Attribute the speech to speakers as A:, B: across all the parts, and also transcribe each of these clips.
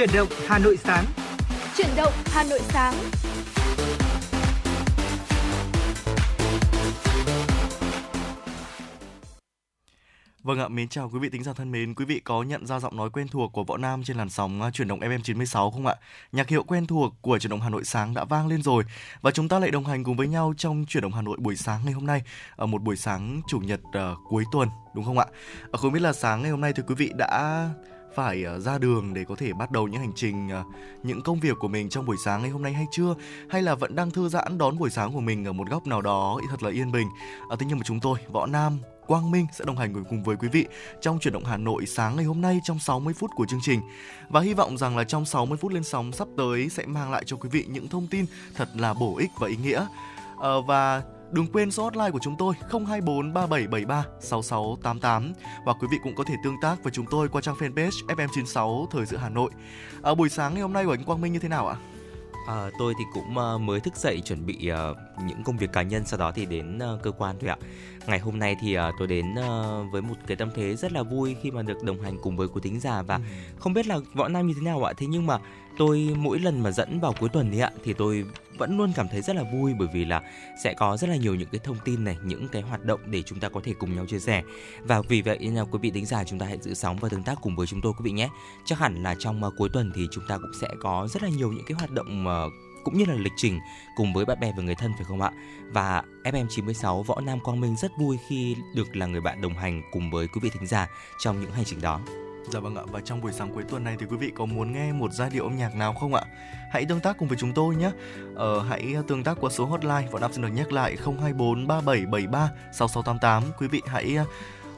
A: Chuyển động Hà Nội sáng.
B: Chuyển động Hà Nội sáng.
C: Vâng ạ, mến chào quý vị tính giả thân mến. Quý vị có nhận ra giọng nói quen thuộc của Võ Nam trên làn sóng à, chuyển động FM 96 không ạ? Nhạc hiệu quen thuộc của chuyển động Hà Nội sáng đã vang lên rồi và chúng ta lại đồng hành cùng với nhau trong chuyển động Hà Nội buổi sáng ngày hôm nay ở một buổi sáng chủ nhật uh, cuối tuần đúng không ạ? À, không biết là sáng ngày hôm nay thì quý vị đã phải ờ, ra đường để có thể bắt đầu những hành trình ờ, những công việc của mình trong buổi sáng ngày hôm nay hay chưa hay là vẫn đang thư giãn đón buổi sáng của mình ở một góc nào đó thật là yên bình. À, thế nhưng mà chúng tôi Võ Nam Quang Minh sẽ đồng hành cùng với quý vị trong chuyển động Hà Nội sáng ngày hôm nay trong 60 phút của chương trình. Và hy vọng rằng là trong 60 phút lên sóng sắp tới sẽ mang lại cho quý vị những thông tin thật là bổ ích và ý nghĩa. À, và Đừng quên số hotline của chúng tôi 024 3773 6688 và quý vị cũng có thể tương tác với chúng tôi qua trang fanpage FM96 Thời sự Hà Nội. À, buổi sáng ngày hôm nay của anh Quang Minh như thế nào ạ?
D: À, tôi thì cũng uh, mới thức dậy chuẩn bị uh, những công việc cá nhân sau đó thì đến uh, cơ quan thôi ạ ngày hôm nay thì uh, tôi đến uh, với một cái tâm thế rất là vui khi mà được đồng hành cùng với quý thính giả và ừ. không biết là võ nam như thế nào ạ thế nhưng mà tôi mỗi lần mà dẫn vào cuối tuần thì ạ thì tôi vẫn luôn cảm thấy rất là vui bởi vì là sẽ có rất là nhiều những cái thông tin này, những cái hoạt động để chúng ta có thể cùng nhau chia sẻ. Và vì vậy nên là quý vị thính giả chúng ta hãy giữ sóng và tương tác cùng với chúng tôi quý vị nhé. Chắc hẳn là trong uh, cuối tuần thì chúng ta cũng sẽ có rất là nhiều những cái hoạt động uh, cũng như là lịch trình cùng với bạn bè và người thân phải không ạ? Và FM96 Võ Nam Quang Minh rất vui khi được là người bạn đồng hành cùng với quý vị thính giả trong những hành trình đó.
C: Dạ vâng ạ, và trong buổi sáng cuối tuần này thì quý vị có muốn nghe một giai điệu âm nhạc nào không ạ? Hãy tương tác cùng với chúng tôi nhé. Ờ, hãy tương tác qua số hotline, Võ Nam xin được nhắc lại 024 3773 6688. Quý vị hãy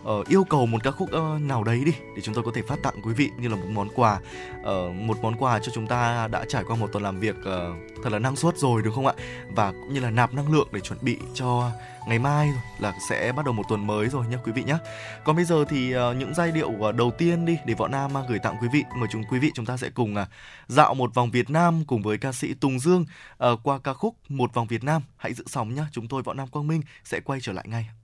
C: uh, yêu cầu một ca khúc uh, nào đấy đi để chúng tôi có thể phát tặng quý vị như là một món quà. Uh, một món quà cho chúng ta đã trải qua một tuần làm việc uh, thật là năng suất rồi đúng không ạ? Và cũng như là nạp năng lượng để chuẩn bị cho ngày mai là sẽ bắt đầu một tuần mới rồi nhé quý vị nhé còn bây giờ thì uh, những giai điệu uh, đầu tiên đi để võ nam uh, gửi tặng quý vị mời chúng quý vị chúng ta sẽ cùng uh, dạo một vòng Việt Nam cùng với ca sĩ Tùng Dương. Uh, qua ca khúc một vòng Việt Nam hãy giữ sóng nhé chúng tôi võ nam quang minh sẽ quay trở lại ngay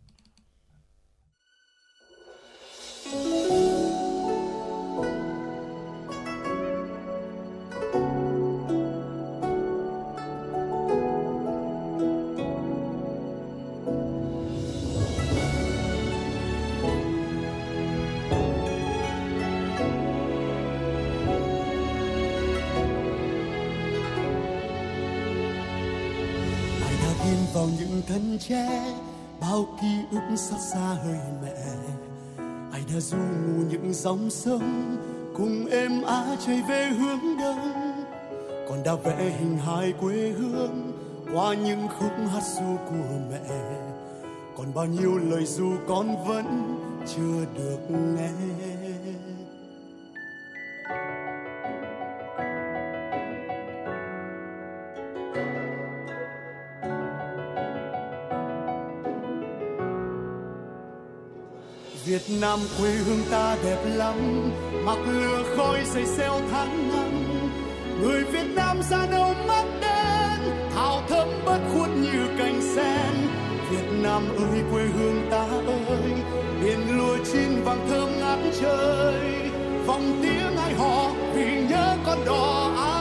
E: thân tre bao ký ức xót xa hơi mẹ. Ai đã du ngủ những dòng sông, cùng em á chạy về hướng đông. Còn đã vẽ hình hài quê hương, qua những khúc hát ru của mẹ. Còn bao nhiêu lời ru con vẫn chưa được nghe. Việt Nam quê hương ta đẹp lắm, mặc lửa khói xây xeo tháng năm. Người Việt Nam ra đâu mắt đen thao thơm bất khuất như cành sen. Việt Nam ơi, quê hương ta ơi, biển lúa chín vàng thơm ngát trời. Vòng tiếng ai họ vì nhớ con đò ai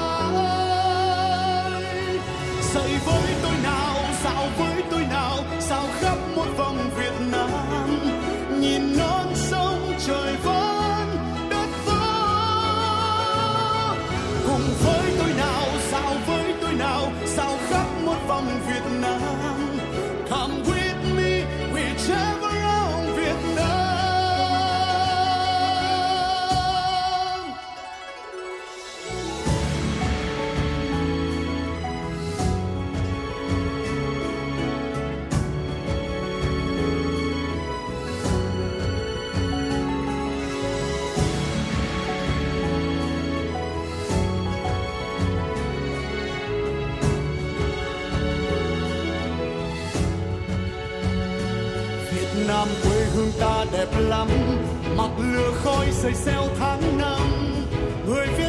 E: lửa khói xây xeo tháng năm. Người Việt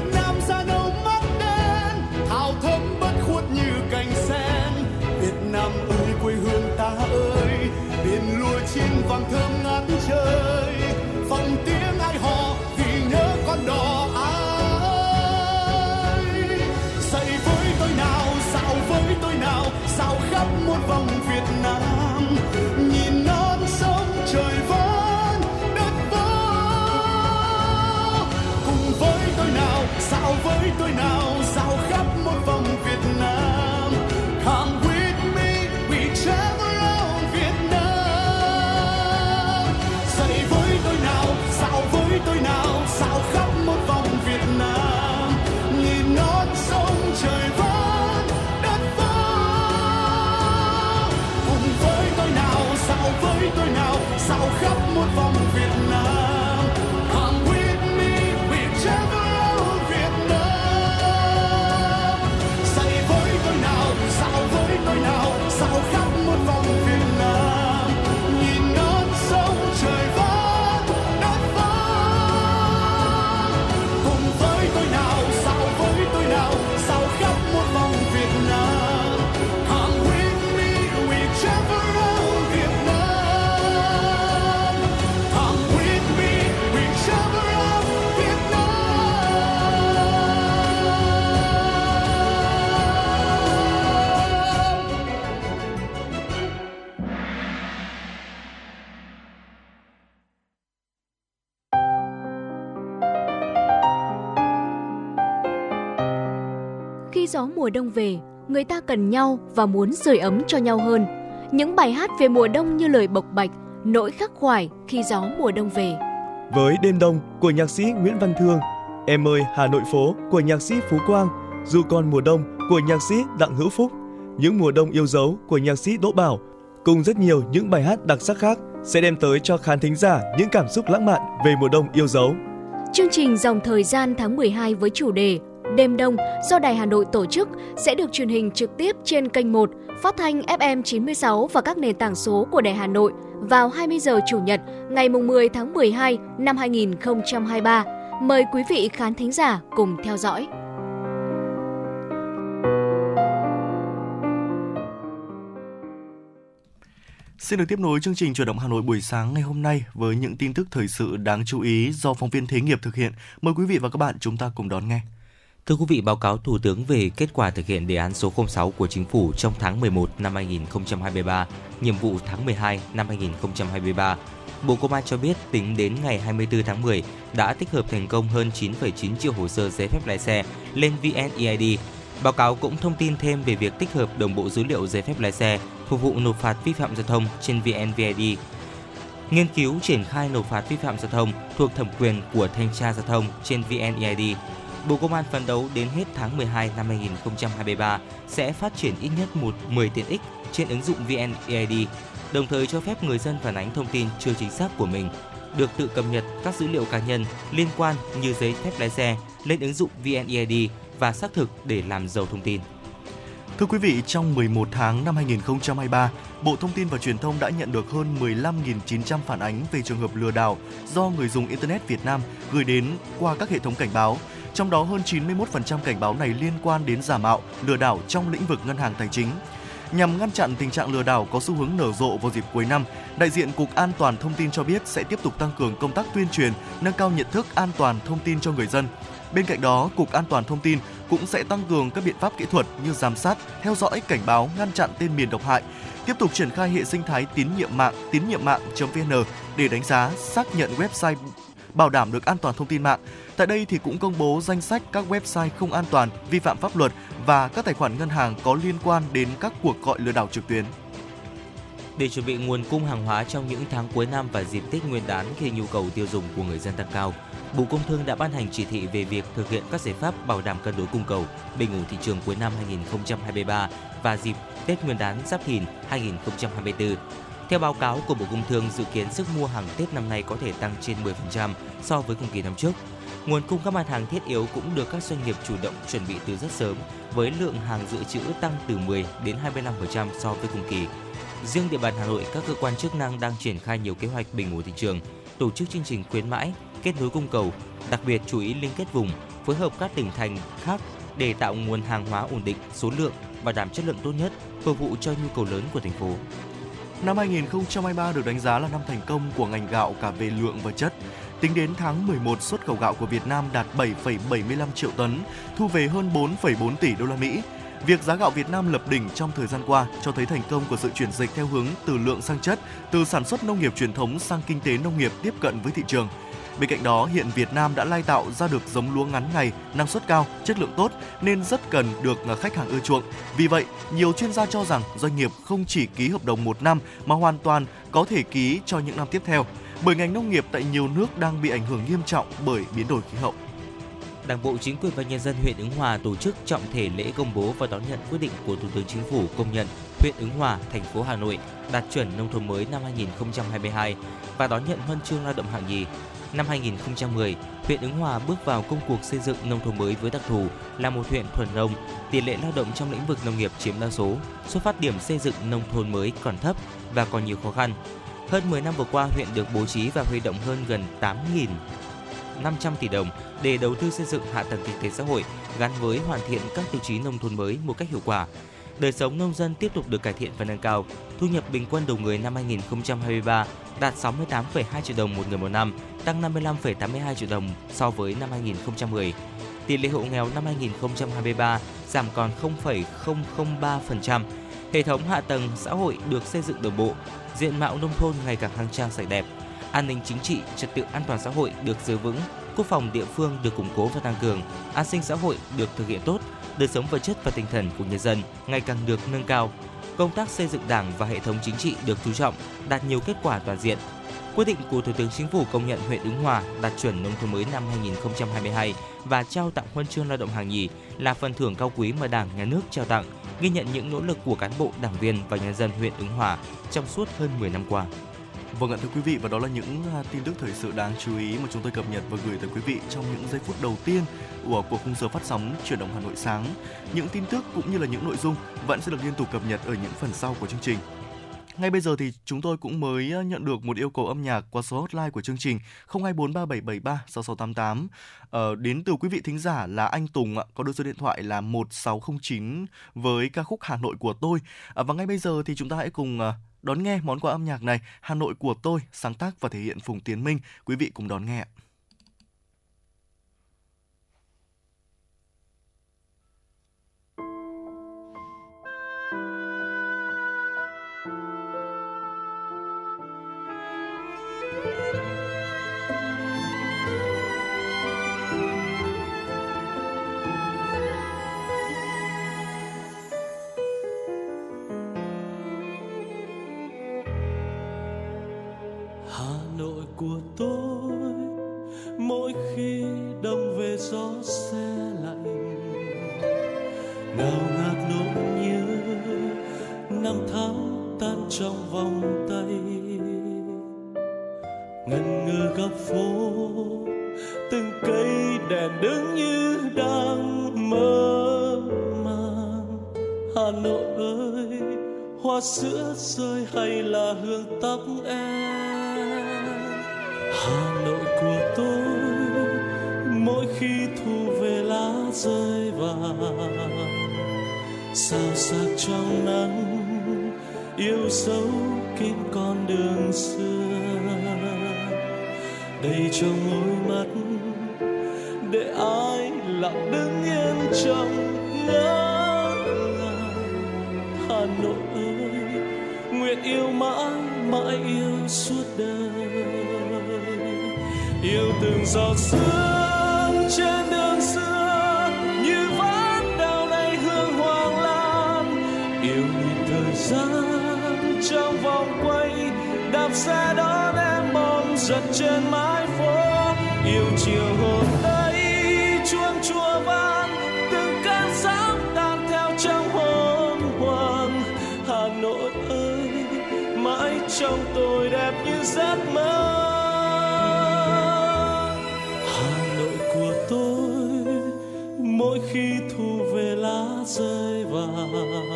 E: với tôi nào, dạo khắp một vòng Việt Nam. Come with me we travel around Việt Nam. Dậy với tôi nào, dạo với tôi nào, dạo khắp một vòng Việt Nam. Nhìn non sông trời vắng đất vắng cùng với tôi nào, dạo với tôi nào, dạo khắp một vòng Việt Nam
B: mùa đông về, người ta cần nhau và muốn sưởi ấm cho nhau hơn. Những bài hát về mùa đông như lời bộc bạch, nỗi khắc khoải khi gió mùa đông về.
A: Với Đêm Đông của nhạc sĩ Nguyễn Văn Thương, Em ơi Hà Nội phố của nhạc sĩ Phú Quang, Dù còn mùa đông của nhạc sĩ Đặng Hữu Phúc, Những mùa đông yêu dấu của nhạc sĩ Đỗ Bảo, cùng rất nhiều những bài hát đặc sắc khác sẽ đem tới cho khán thính giả những cảm xúc lãng mạn về mùa đông yêu dấu.
B: Chương trình Dòng Thời gian tháng 12 với chủ đề Đêm Đông do Đài Hà Nội tổ chức sẽ được truyền hình trực tiếp trên kênh 1, phát thanh FM 96 và các nền tảng số của Đài Hà Nội vào 20 giờ Chủ nhật ngày 10 tháng 12 năm 2023. Mời quý vị khán thính giả cùng theo dõi.
C: Xin được tiếp nối chương trình chuyển động Hà Nội buổi sáng ngày hôm nay với những tin tức thời sự đáng chú ý do phóng viên Thế nghiệp thực hiện. Mời quý vị và các bạn chúng ta cùng đón nghe.
D: Thưa quý vị, báo cáo Thủ tướng về kết quả thực hiện đề án số 06 của Chính phủ trong tháng 11 năm 2023, nhiệm vụ tháng 12 năm 2023. Bộ Công an cho biết tính đến ngày 24 tháng 10 đã tích hợp thành công hơn 9,9 triệu hồ sơ giấy phép lái xe lên VNEID. Báo cáo cũng thông tin thêm về việc tích hợp đồng bộ dữ liệu giấy phép lái xe phục vụ nộp phạt vi phạm giao thông trên VNVID. Nghiên cứu triển khai nộp phạt vi phạm giao thông thuộc thẩm quyền của thanh tra giao thông trên VNEID. Bộ Công an phấn đấu đến hết tháng 12 năm 2023 sẽ phát triển ít nhất một 10 tiện ích trên ứng dụng VNEID, đồng thời cho phép người dân phản ánh thông tin chưa chính xác của mình được tự cập nhật các dữ liệu cá nhân liên quan như giấy phép lái xe lên ứng dụng VNEID và xác thực để làm giàu thông tin.
C: Thưa quý vị, trong 11 tháng năm 2023, Bộ Thông tin và Truyền thông đã nhận được hơn 15.900 phản ánh về trường hợp lừa đảo do người dùng Internet Việt Nam gửi đến qua các hệ thống cảnh báo. Trong đó hơn 91% cảnh báo này liên quan đến giả mạo, lừa đảo trong lĩnh vực ngân hàng tài chính. Nhằm ngăn chặn tình trạng lừa đảo có xu hướng nở rộ vào dịp cuối năm, đại diện Cục An toàn Thông tin cho biết sẽ tiếp tục tăng cường công tác tuyên truyền, nâng cao nhận thức an toàn thông tin cho người dân. Bên cạnh đó, Cục An toàn Thông tin cũng sẽ tăng cường các biện pháp kỹ thuật như giám sát, theo dõi, cảnh báo, ngăn chặn tên miền độc hại, tiếp tục triển khai hệ sinh thái tín nhiệm mạng tín nhiệm mạng.vn để đánh giá, xác nhận website bảo đảm được an toàn thông tin mạng. Tại đây thì cũng công bố danh sách các website không an toàn, vi phạm pháp luật và các tài khoản ngân hàng có liên quan đến các cuộc gọi lừa đảo trực tuyến.
D: Để chuẩn bị nguồn cung hàng hóa trong những tháng cuối năm và dịp Tết Nguyên đán khi nhu cầu tiêu dùng của người dân tăng cao, Bộ Công Thương đã ban hành chỉ thị về việc thực hiện các giải pháp bảo đảm cân đối cung cầu, bình ổn thị trường cuối năm 2023 và dịp Tết Nguyên đán Giáp Thìn 2024. Theo báo cáo của Bộ Công Thương, dự kiến sức mua hàng Tết năm nay có thể tăng trên 10% so với cùng kỳ năm trước. Nguồn cung các mặt hàng thiết yếu cũng được các doanh nghiệp chủ động chuẩn bị từ rất sớm, với lượng hàng dự trữ tăng từ 10 đến 25% so với cùng kỳ. Riêng địa bàn Hà Nội, các cơ quan chức năng đang triển khai nhiều kế hoạch bình ổn thị trường, tổ chức chương trình khuyến mãi, kết nối cung cầu, đặc biệt chú ý liên kết vùng, phối hợp các tỉnh thành khác để tạo nguồn hàng hóa ổn định, số lượng, bảo đảm chất lượng tốt nhất, phục vụ cho nhu cầu lớn của thành phố.
C: Năm 2023 được đánh giá là năm thành công của ngành gạo cả về lượng và chất. Tính đến tháng 11, xuất khẩu gạo của Việt Nam đạt 7,75 triệu tấn, thu về hơn 4,4 tỷ đô la Mỹ. Việc giá gạo Việt Nam lập đỉnh trong thời gian qua cho thấy thành công của sự chuyển dịch theo hướng từ lượng sang chất, từ sản xuất nông nghiệp truyền thống sang kinh tế nông nghiệp tiếp cận với thị trường. Bên cạnh đó, hiện Việt Nam đã lai tạo ra được giống lúa ngắn ngày, năng suất cao, chất lượng tốt nên rất cần được à, khách hàng ưa chuộng. Vì vậy, nhiều chuyên gia cho rằng doanh nghiệp không chỉ ký hợp đồng một năm mà hoàn toàn có thể ký cho những năm tiếp theo bởi ngành nông nghiệp tại nhiều nước đang bị ảnh hưởng nghiêm trọng bởi biến đổi khí hậu.
D: Đảng bộ, chính quyền và nhân dân huyện Ứng Hòa tổ chức trọng thể lễ công bố và đón nhận quyết định của Thủ tướng Chính phủ công nhận huyện Ứng Hòa, thành phố Hà Nội đạt chuẩn nông thôn mới năm 2022 và đón nhận huân chương lao động hạng nhì. Năm 2010, huyện Ứng Hòa bước vào công cuộc xây dựng nông thôn mới với đặc thù là một huyện thuần nông, tỷ lệ lao động trong lĩnh vực nông nghiệp chiếm đa số, xuất phát điểm xây dựng nông thôn mới còn thấp và còn nhiều khó khăn. Hơn 10 năm vừa qua, huyện được bố trí và huy động hơn gần 8.500 tỷ đồng để đầu tư xây dựng hạ tầng kinh tế xã hội gắn với hoàn thiện các tiêu chí nông thôn mới một cách hiệu quả. Đời sống nông dân tiếp tục được cải thiện và nâng cao. Thu nhập bình quân đầu người năm 2023 đạt 68,2 triệu đồng một người một năm, tăng 55,82 triệu đồng so với năm 2010. Tỷ lệ hộ nghèo năm 2023 giảm còn 0,003%. Hệ thống hạ tầng xã hội được xây dựng đồng bộ, diện mạo nông thôn ngày càng khang trang sạch đẹp. An ninh chính trị, trật tự an toàn xã hội được giữ vững, quốc phòng địa phương được củng cố và tăng cường, an sinh xã hội được thực hiện tốt, đời sống vật chất và tinh thần của nhân dân ngày càng được nâng cao. Công tác xây dựng Đảng và hệ thống chính trị được chú trọng, đạt nhiều kết quả toàn diện. Quyết định của Thủ tướng Chính phủ công nhận huyện Ứng Hòa đạt chuẩn nông thôn mới năm 2022 và trao tặng huân chương lao động hạng nhì là phần thưởng cao quý mà Đảng, Nhà nước trao tặng, ghi nhận những nỗ lực của cán bộ, đảng viên và nhân dân huyện Ứng Hòa trong suốt hơn 10 năm qua.
C: Vâng ạ thưa quý vị và đó là những à, tin tức thời sự đáng chú ý mà chúng tôi cập nhật và gửi tới quý vị trong những giây phút đầu tiên của cuộc khung giờ phát sóng chuyển động Hà Nội sáng. Những tin tức cũng như là những nội dung vẫn sẽ được liên tục cập nhật ở những phần sau của chương trình. Ngay bây giờ thì chúng tôi cũng mới à, nhận được một yêu cầu âm nhạc qua số hotline của chương trình 0243773688 ờ, đến từ quý vị thính giả là anh Tùng ạ, có đưa số điện thoại là 1609 với ca khúc Hà Nội của tôi. À, và ngay bây giờ thì chúng ta hãy cùng à, Đón nghe món quà âm nhạc này, Hà Nội của tôi, sáng tác và thể hiện Phùng Tiến Minh. Quý vị cùng đón nghe.
F: ạ. Năm tháng tan trong vòng tay. Ngần ngừ góc phố, từng cây đèn đứng như đang mơ màng. Hà nội ơi, hoa sữa rơi hay là hương tóc em? Hà nội của tôi, mỗi khi thu về lá rơi vàng. Sao sắc trong nắng yêu dấu kín con đường xưa. Đầy trong đôi mắt để ai lặng đứng yên trong ngỡ ngàng hà nội ơi, nguyện yêu mãi mãi yêu suốt đời. Yêu từng giọt sương sẽ xe đón em bom giật trên mái phố yêu chiều hôm tây chuông chùa vang, từng cơn sóng tan theo trong hồn hoàng hà nội ơi, mãi trong tôi đẹp như giấc mơ. Hà Nội của tôi, mỗi khi thu về lá rơi vàng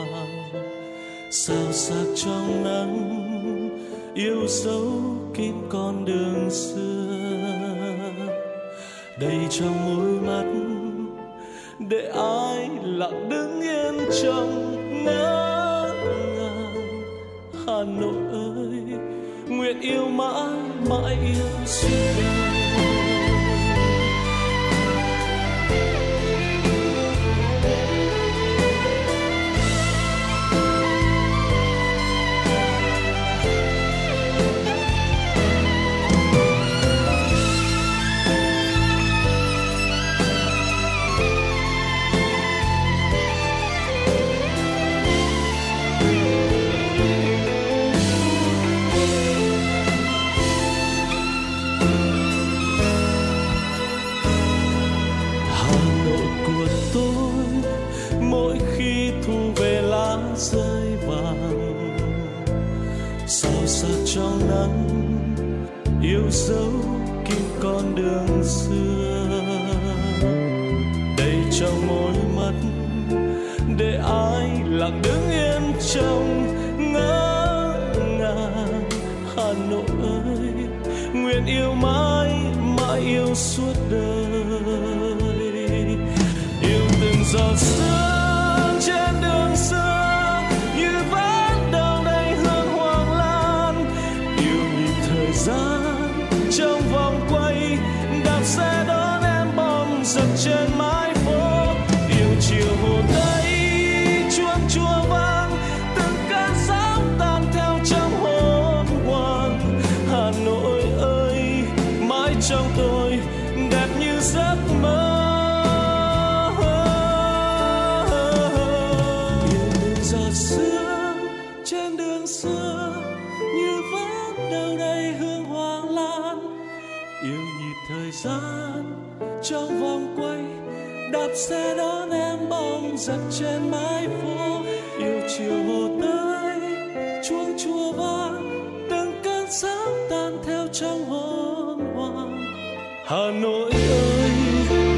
F: sao sắc trong nắng yêu dấu kín con đường xưa. Đầy trong môi mắt, để ai lặng đứng yên trong ngỡ ngàng hà nội ơi, nguyện yêu mãi mãi. Chuông chùa vang, từng cơn sóng tan theo trong hồn hoàng hà nội ơi,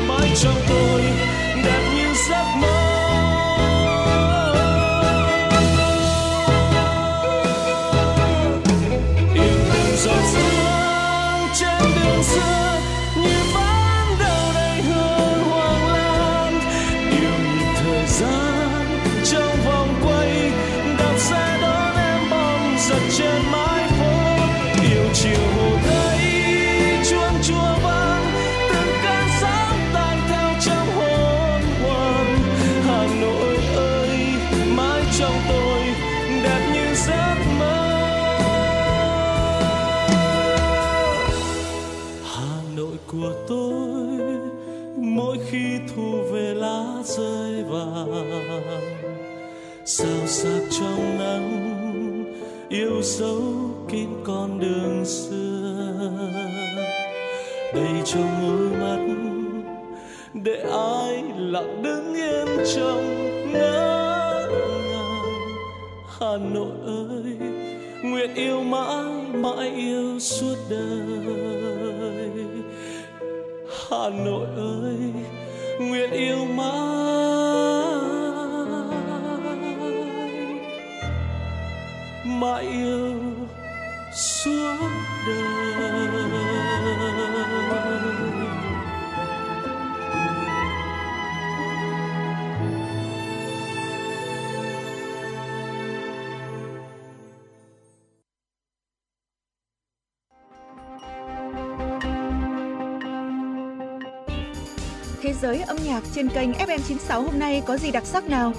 F: mãi trong tôi trong nắng, yêu dấu kín con đường xưa. Đầy trong môi mắt, để ai lặng đứng yên trong ngỡ ngàng. Hà Nội ơi, nguyện yêu mãi mãi yêu suốt đời. Hà Nội ơi, nguyện yêu mãi. Mãi yêu suốt đời
G: Thế giới âm nhạc trên kênh FM96 hôm nay có gì đặc sắc nào?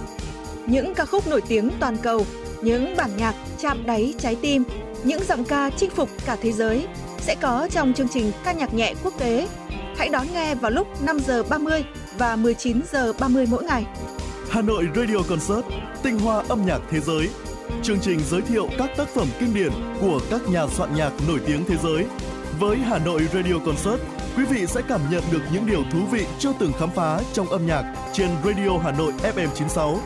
G: Những ca khúc nổi tiếng toàn cầu, những bản nhạc chạm đáy trái tim, những giọng ca chinh phục cả thế giới sẽ có trong chương trình ca nhạc nhẹ quốc tế. Hãy đón nghe vào lúc 5 giờ 30 và 19 giờ 30 mỗi ngày.
H: Hà Nội Radio Concert, tinh hoa âm nhạc thế giới. Chương trình giới thiệu các tác phẩm kinh điển của các nhà soạn nhạc nổi tiếng thế giới. Với Hà Nội Radio Concert, quý vị sẽ cảm nhận được những điều thú vị chưa từng khám phá trong âm nhạc trên Radio Hà Nội FM 96.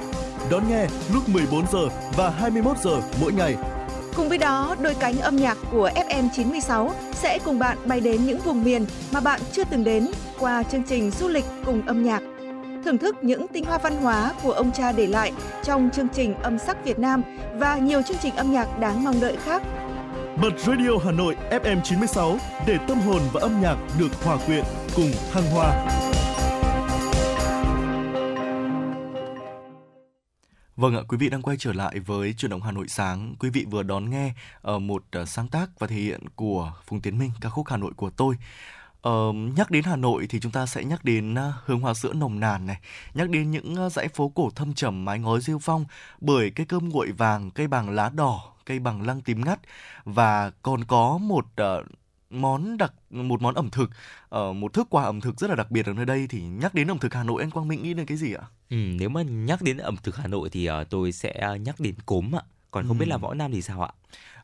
H: Đón nghe lúc 14 giờ và 21 giờ mỗi ngày.
G: Cùng với đó, đôi cánh âm nhạc của FM96 sẽ cùng bạn bay đến những vùng miền mà bạn chưa từng đến qua chương trình du lịch cùng âm nhạc. Thưởng thức những tinh hoa văn hóa của ông cha để lại trong chương trình âm sắc Việt Nam và nhiều chương trình âm nhạc đáng mong đợi khác.
H: Bật Radio Hà Nội FM 96 để tâm hồn và âm nhạc được hòa quyện cùng thăng hoa.
C: Vâng ạ, quý vị đang quay trở lại với chuyển động Hà Nội sáng. Quý vị vừa đón nghe uh, một uh, sáng tác và thể hiện của Phùng Tiến Minh ca khúc Hà Nội của tôi. Uh, nhắc đến Hà Nội thì chúng ta sẽ nhắc đến uh, hương hoa sữa nồng nàn này, nhắc đến những uh, dãy phố cổ thâm trầm mái ngói rêu phong bởi cây cơm nguội vàng, cây bằng lá đỏ, cây bằng lăng tím ngắt và còn có một uh, món đặc một món ẩm thực uh, một thức quà ẩm thực rất là đặc biệt ở nơi đây thì nhắc đến ẩm thực Hà Nội anh Quang Minh nghĩ đến cái gì ạ?
D: Ừ, nếu mà nhắc đến ẩm thực Hà Nội thì uh, tôi sẽ nhắc đến cốm ạ. Còn không ừ. biết là võ Nam thì sao ạ?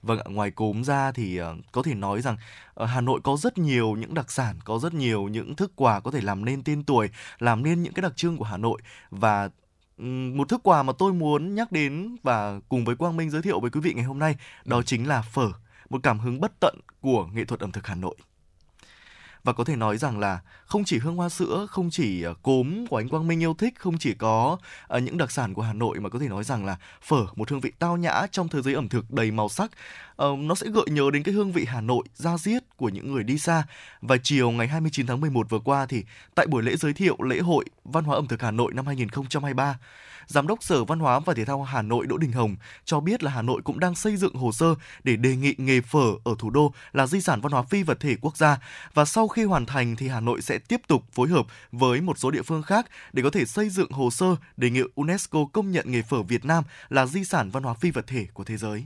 C: Vâng ạ, ngoài cốm ra thì uh, có thể nói rằng ở Hà Nội có rất nhiều những đặc sản, có rất nhiều những thức quà có thể làm nên tên tuổi, làm nên những cái đặc trưng của Hà Nội và một thức quà mà tôi muốn nhắc đến và cùng với Quang Minh giới thiệu với quý vị ngày hôm nay đó chính là phở một cảm hứng bất tận của nghệ thuật ẩm thực Hà Nội và có thể nói rằng là không chỉ hương hoa sữa, không chỉ à, cốm của anh Quang Minh yêu thích, không chỉ có à, những đặc sản của Hà Nội mà có thể nói rằng là phở một hương vị tao nhã trong thế giới ẩm thực đầy màu sắc. Ờ, nó sẽ gợi nhớ đến cái hương vị Hà Nội da diết của những người đi xa. Và chiều ngày 29 tháng 11 vừa qua thì tại buổi lễ giới thiệu lễ hội văn hóa ẩm thực Hà Nội năm 2023 Giám đốc Sở Văn hóa và Thể thao Hà Nội Đỗ Đình Hồng cho biết là Hà Nội cũng đang xây dựng hồ sơ để đề nghị nghề phở ở thủ đô là di sản văn hóa phi vật thể quốc gia và sau khi hoàn thành thì Hà Nội sẽ tiếp tục phối hợp với một số địa phương khác để có thể xây dựng hồ sơ đề nghị UNESCO công nhận nghề phở Việt Nam là di sản văn hóa phi vật thể của thế giới.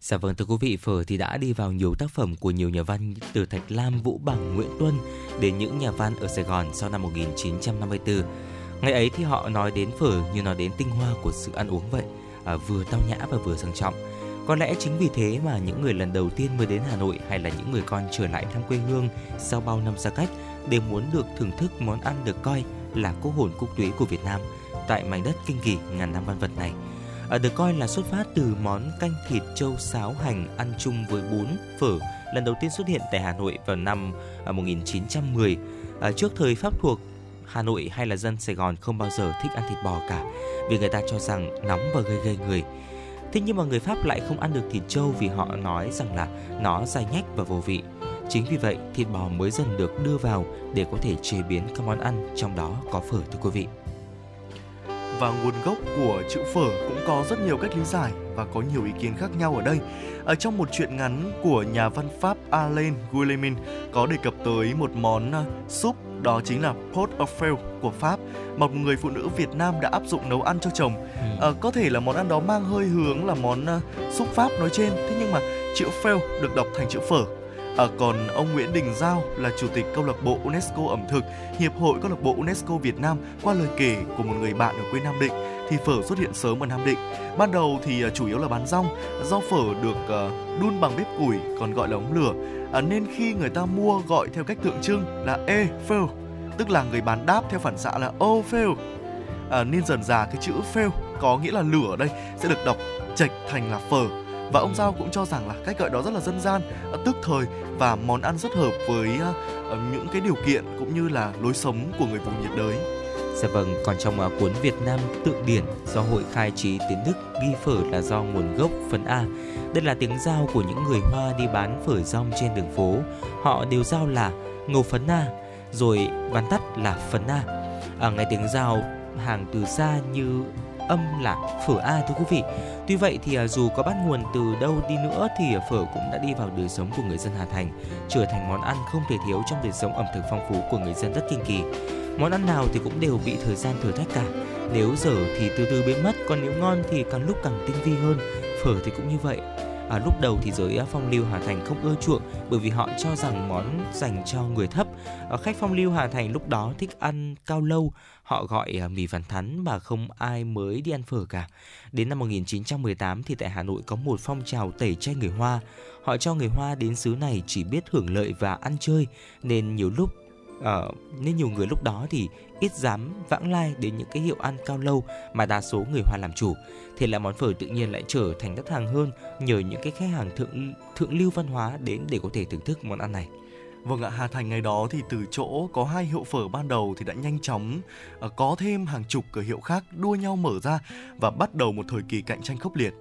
D: Dạ vâng thưa quý vị, phở thì đã đi vào nhiều tác phẩm của nhiều nhà văn từ Thạch Lam, Vũ Bằng, Nguyễn Tuân đến những nhà văn ở Sài Gòn sau năm 1954. Ngày ấy thì họ nói đến phở như nói đến tinh hoa của sự ăn uống vậy, à, vừa tao nhã và vừa sang trọng. Có lẽ chính vì thế mà những người lần đầu tiên mới đến Hà Nội hay là những người con trở lại thăm quê hương sau bao năm xa cách đều muốn được thưởng thức món ăn được coi là cố hồn cúc túy của Việt Nam tại mảnh đất kinh kỳ ngàn năm văn vật này. À, được coi là xuất phát từ món canh thịt châu sáo hành ăn chung với bún, phở lần đầu tiên xuất hiện tại Hà Nội vào năm à, 1910. À, trước thời Pháp thuộc Hà Nội hay là dân Sài Gòn không bao giờ thích ăn thịt bò cả vì người ta cho rằng nóng và gây gây người. Thế nhưng mà người Pháp lại không ăn được thịt trâu vì họ nói rằng là nó dai nhách và vô vị. Chính vì vậy, thịt bò mới dần được đưa vào để có thể chế biến các món ăn, trong đó có phở thưa quý vị.
C: Và nguồn gốc của chữ phở cũng có rất nhiều cách lý giải và có nhiều ý kiến khác nhau ở đây. Ở trong một truyện ngắn của nhà văn Pháp Alain Guillemin có đề cập tới một món à, súp đó chính là pot au feu của Pháp một người phụ nữ Việt Nam đã áp dụng nấu ăn cho chồng. À, có thể là món ăn đó mang hơi hướng là món uh, súp Pháp nói trên, thế nhưng mà chữ feu được đọc thành chữ phở. À, còn ông Nguyễn Đình Giao là chủ tịch câu lạc bộ UNESCO ẩm thực, hiệp hội câu lạc bộ UNESCO Việt Nam qua lời kể của một người bạn ở quê Nam Định thì phở xuất hiện sớm ở Nam Định. Ban đầu thì chủ yếu là bán rong, do phở được đun bằng bếp củi còn gọi là ống lửa à, nên khi người ta mua gọi theo cách tượng trưng là e fail tức là người bán đáp theo phản xạ là o fail. À, nên dần dà cái chữ fail có nghĩa là lửa đây sẽ được đọc chệch thành là phở. Và ông giao cũng cho rằng là cách gọi đó rất là dân gian à, tức thời và món ăn rất hợp với à, à, những cái điều kiện cũng như là lối sống của người vùng nhiệt đới.
D: Dạ vâng, còn trong uh, cuốn Việt Nam tượng điển do Hội Khai trí Tiến Đức ghi phở là do nguồn gốc phần A đây là tiếng giao của những người Hoa đi bán phở rong trên đường phố. Họ đều giao là ngầu phấn na, rồi bán tắt là phấn na. À, nghe tiếng giao hàng từ xa như âm là phở A thưa quý vị. Tuy vậy thì à, dù có bắt nguồn từ đâu đi nữa thì phở cũng đã đi vào đời sống của người dân Hà Thành, trở thành món ăn không thể thiếu trong đời sống ẩm thực phong phú của người dân đất Kinh Kỳ. Món ăn nào thì cũng đều bị thời gian thử thách cả. Nếu dở thì từ từ biến mất, còn nếu ngon thì càng lúc càng tinh vi hơn. Phở thì cũng như vậy, À, lúc đầu thì giới à, phong lưu Hà Thành không ưa chuộng bởi vì họ cho rằng món dành cho người thấp. À, khách phong lưu Hà Thành lúc đó thích ăn cao lâu, họ gọi à, mì vằn thắn mà không ai mới đi ăn phở cả. Đến năm 1918 thì tại Hà Nội có một phong trào tẩy chay người Hoa. Họ cho người Hoa đến xứ này chỉ biết hưởng lợi và ăn chơi nên nhiều lúc uh, nên nhiều người lúc đó thì ít dám vãng lai đến những cái hiệu ăn cao lâu mà đa số người Hoa làm chủ thì là món phở tự nhiên lại trở thành đắt hàng hơn nhờ những cái khách hàng thượng thượng lưu văn hóa đến để có thể thưởng thức món ăn này.
C: Vâng ạ, Hà Thành ngày đó thì từ chỗ có hai hiệu phở ban đầu thì đã nhanh chóng ờ, có thêm hàng chục cửa hiệu khác đua nhau mở ra và bắt đầu một thời kỳ cạnh tranh khốc liệt.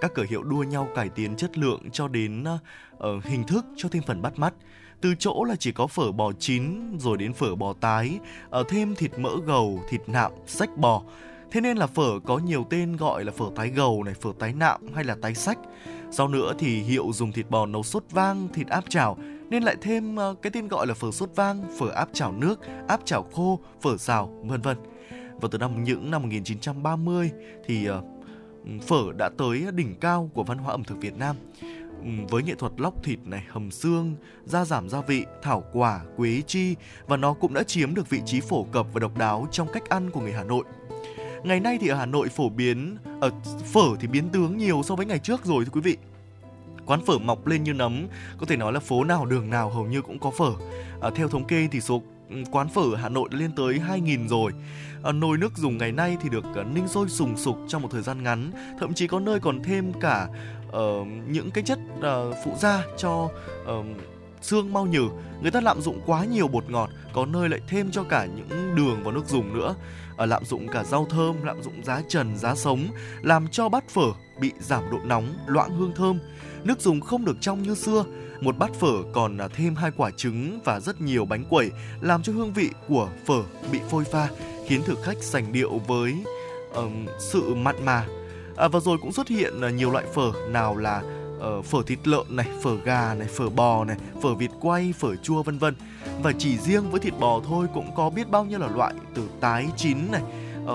C: Các cửa hiệu đua nhau cải tiến chất lượng cho đến uh, hình thức cho thêm phần bắt mắt từ chỗ là chỉ có phở bò chín rồi đến phở bò tái, ở thêm thịt mỡ gầu, thịt nạm, sách bò. Thế nên là phở có nhiều tên gọi là phở tái gầu này, phở tái nạm hay là tái sách. Sau nữa thì hiệu dùng thịt bò nấu sốt vang, thịt áp chảo nên lại thêm ờ, cái tên gọi là phở sốt vang, phở áp chảo nước, áp chảo khô, phở xào, vân vân. Và từ năm những năm 1930 thì ờ, phở đã tới đỉnh cao của văn hóa ẩm thực Việt Nam. Với nghệ thuật lóc thịt này, hầm xương, gia giảm gia vị, thảo quả, quế chi và nó cũng đã chiếm được vị trí phổ cập và độc đáo trong cách ăn của người Hà Nội. Ngày nay thì ở Hà Nội phổ biến ở phở thì biến tướng nhiều so với ngày trước rồi thưa quý vị. Quán phở mọc lên như nấm, có thể nói là phố nào đường nào hầu như cũng có phở. À, theo thống kê thì số ừ, quán phở Hà Nội đã lên tới 2.000 rồi. À, nồi nước dùng ngày nay thì được uh, ninh sôi sùng sục trong một thời gian ngắn, thậm chí có nơi còn thêm cả uh, những cái chất uh, phụ gia cho uh, xương mau nhừ người ta lạm dụng quá nhiều bột ngọt có nơi lại thêm cho cả những đường vào nước dùng nữa Ờ, lạm dụng cả rau thơm lạm dụng giá trần giá sống làm cho bát phở bị giảm độ nóng loãng hương thơm. Nước dùng không được trong như xưa. Một bát phở còn à, thêm hai quả trứng và rất nhiều bánh quẩy làm cho hương vị của phở bị phôi pha khiến thực khách sành điệu với um, sự mặn mà. À, và rồi cũng xuất hiện à, nhiều loại phở nào là uh, phở thịt lợn này, phở gà này, phở bò này, phở vịt quay, phở chua vân vân. Và chỉ riêng với thịt bò thôi cũng có biết bao nhiêu là loại từ tái chín này,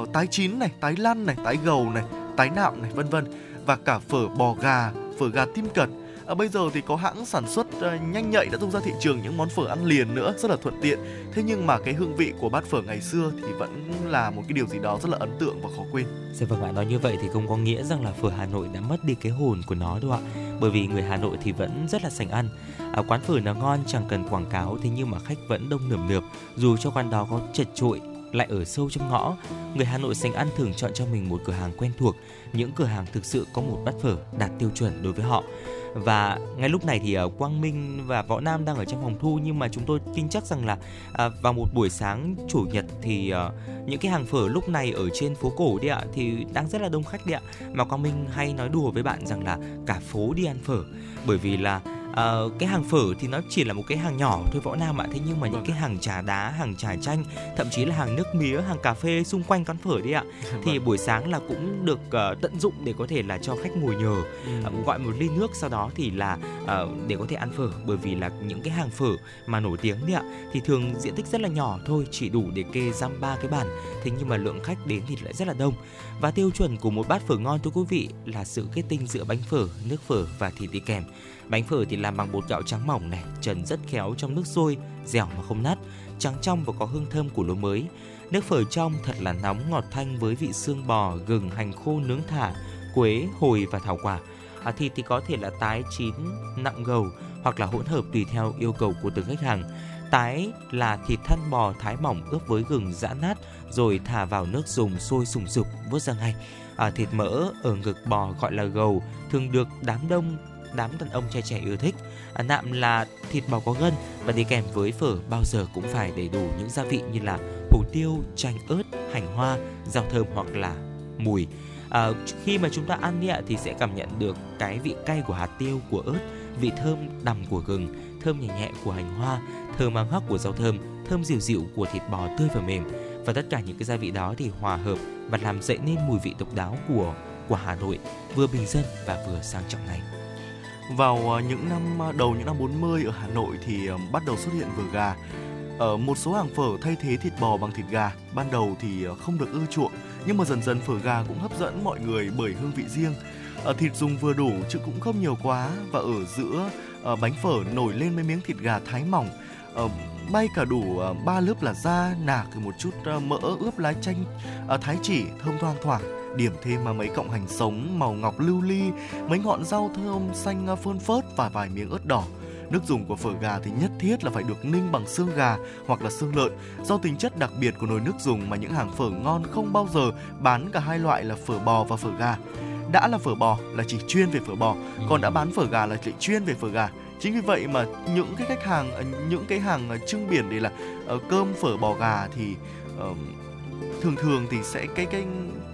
C: uh, tái chín này, tái lăn này, tái gầu này, tái nạm này vân vân và cả phở bò gà, phở gà tim cật À, bây giờ thì có hãng sản xuất à, nhanh nhạy đã tung ra thị trường những món phở ăn liền nữa rất là thuận tiện. Thế nhưng mà cái hương vị của bát phở ngày xưa thì vẫn là một cái điều gì đó rất là ấn tượng và khó quên.
D: Dạ vâng ạ, nói như vậy thì không có nghĩa rằng là phở Hà Nội đã mất đi cái hồn của nó đâu ạ. Bởi vì người Hà Nội thì vẫn rất là sành ăn. À, quán phở nó ngon chẳng cần quảng cáo thế nhưng mà khách vẫn đông nườm nượp dù cho quán đó có chật trội lại ở sâu trong ngõ. Người Hà Nội sành ăn thường chọn cho mình một cửa hàng quen thuộc, những cửa hàng thực sự có một bát phở đạt tiêu chuẩn đối với họ và ngay lúc này thì uh, Quang Minh và Võ Nam đang ở trong phòng thu nhưng mà chúng tôi tin chắc rằng là uh, vào một buổi sáng chủ nhật thì uh, những cái hàng phở lúc này ở trên phố cổ đi ạ thì đang rất là đông khách đi ạ. Mà Quang Minh hay nói đùa với bạn rằng là cả phố đi ăn phở. Bởi vì là uh, cái hàng phở thì nó chỉ là một cái hàng nhỏ thôi võ nam ạ. Thế nhưng mà những vâng. cái hàng trà đá hàng trà chanh thậm chí là hàng nước mía hàng cà phê xung quanh quán phở đi ạ. Thì vâng. buổi sáng là cũng được uh, tận dụng để có thể là cho khách ngồi nhờ uh, gọi một ly nước sau đó thì là uh, để có thể ăn phở. Bởi vì là những cái hàng phở mà nổi tiếng đi ạ thì thường diện tích rất là nhỏ thôi chỉ đủ để kê giam ba cái bàn. Thế nhưng mà lượng khách đến thì lại rất là đông. Và tiêu chuẩn của một bát phở ngon thưa quý vị là sự kết tinh giữa bánh phở nước phở và thịt đi kèm Bánh phở thì làm bằng bột gạo trắng mỏng này, trần rất khéo trong nước sôi, dẻo mà không nát, trắng trong và có hương thơm của lúa mới. Nước phở trong thật là nóng ngọt thanh với vị xương bò, gừng, hành khô nướng thả, quế, hồi và thảo quả. À, thịt thì có thể là tái chín, nặng gầu hoặc là hỗn hợp tùy theo yêu cầu của từng khách hàng. Tái là thịt thăn bò thái mỏng ướp với gừng giã nát rồi thả vào nước dùng sôi sùng sục vớt ra ngay. À, thịt mỡ ở ngực bò gọi là gầu thường được đám đông đám đàn ông trai trẻ yêu thích. À, nạm là thịt bò có gân và đi kèm với phở bao giờ cũng phải đầy đủ những gia vị như là hủ tiêu, chanh ớt, hành hoa, rau thơm hoặc là mùi. À, khi mà chúng ta ăn đi thì sẽ cảm nhận được cái vị cay của hạt tiêu, của ớt, vị thơm đằm của gừng, thơm nhẹ nhẹ của hành hoa, thơm mang hắc của rau thơm, thơm dịu dịu của thịt bò tươi và mềm và tất cả những cái gia vị đó thì hòa hợp và làm dậy nên mùi vị độc đáo của của Hà Nội vừa bình dân và vừa sang trọng này.
C: Vào ờ, những năm ờ, đầu những năm 40 ở Hà Nội thì ờ, bắt đầu xuất hiện vừa gà. Ở một số hàng phở thay thế thịt bò bằng thịt gà, ban đầu thì không được ưa chuộng, nhưng mà dần dần phở gà cũng hấp dẫn mọi người bởi hương vị riêng. Ở thịt dùng vừa đủ chứ cũng không nhiều quá và ở giữa bánh phở nổi lên mấy miếng thịt gà thái mỏng, bay cả đủ ba lớp là da, nạc một chút mỡ ướp lá chanh thái chỉ thơm thoang thoảng điểm thêm mà mấy cọng hành sống màu ngọc lưu ly, mấy ngọn rau thơm xanh à, phơn phớt và vài miếng ớt đỏ. Nước dùng của phở gà thì nhất thiết là phải được ninh bằng xương gà hoặc là xương lợn. Do tính chất đặc biệt của nồi nước dùng mà những hàng phở ngon không bao giờ bán cả hai loại là phở bò và phở gà. Đã là phở bò là chỉ chuyên về phở bò, còn đã bán phở gà là chỉ chuyên về phở gà. Chính vì vậy mà những cái khách hàng à, những cái hàng à, trưng biển đây là ờ, cơm phở bò gà thì uh, thường thường thì sẽ cái cái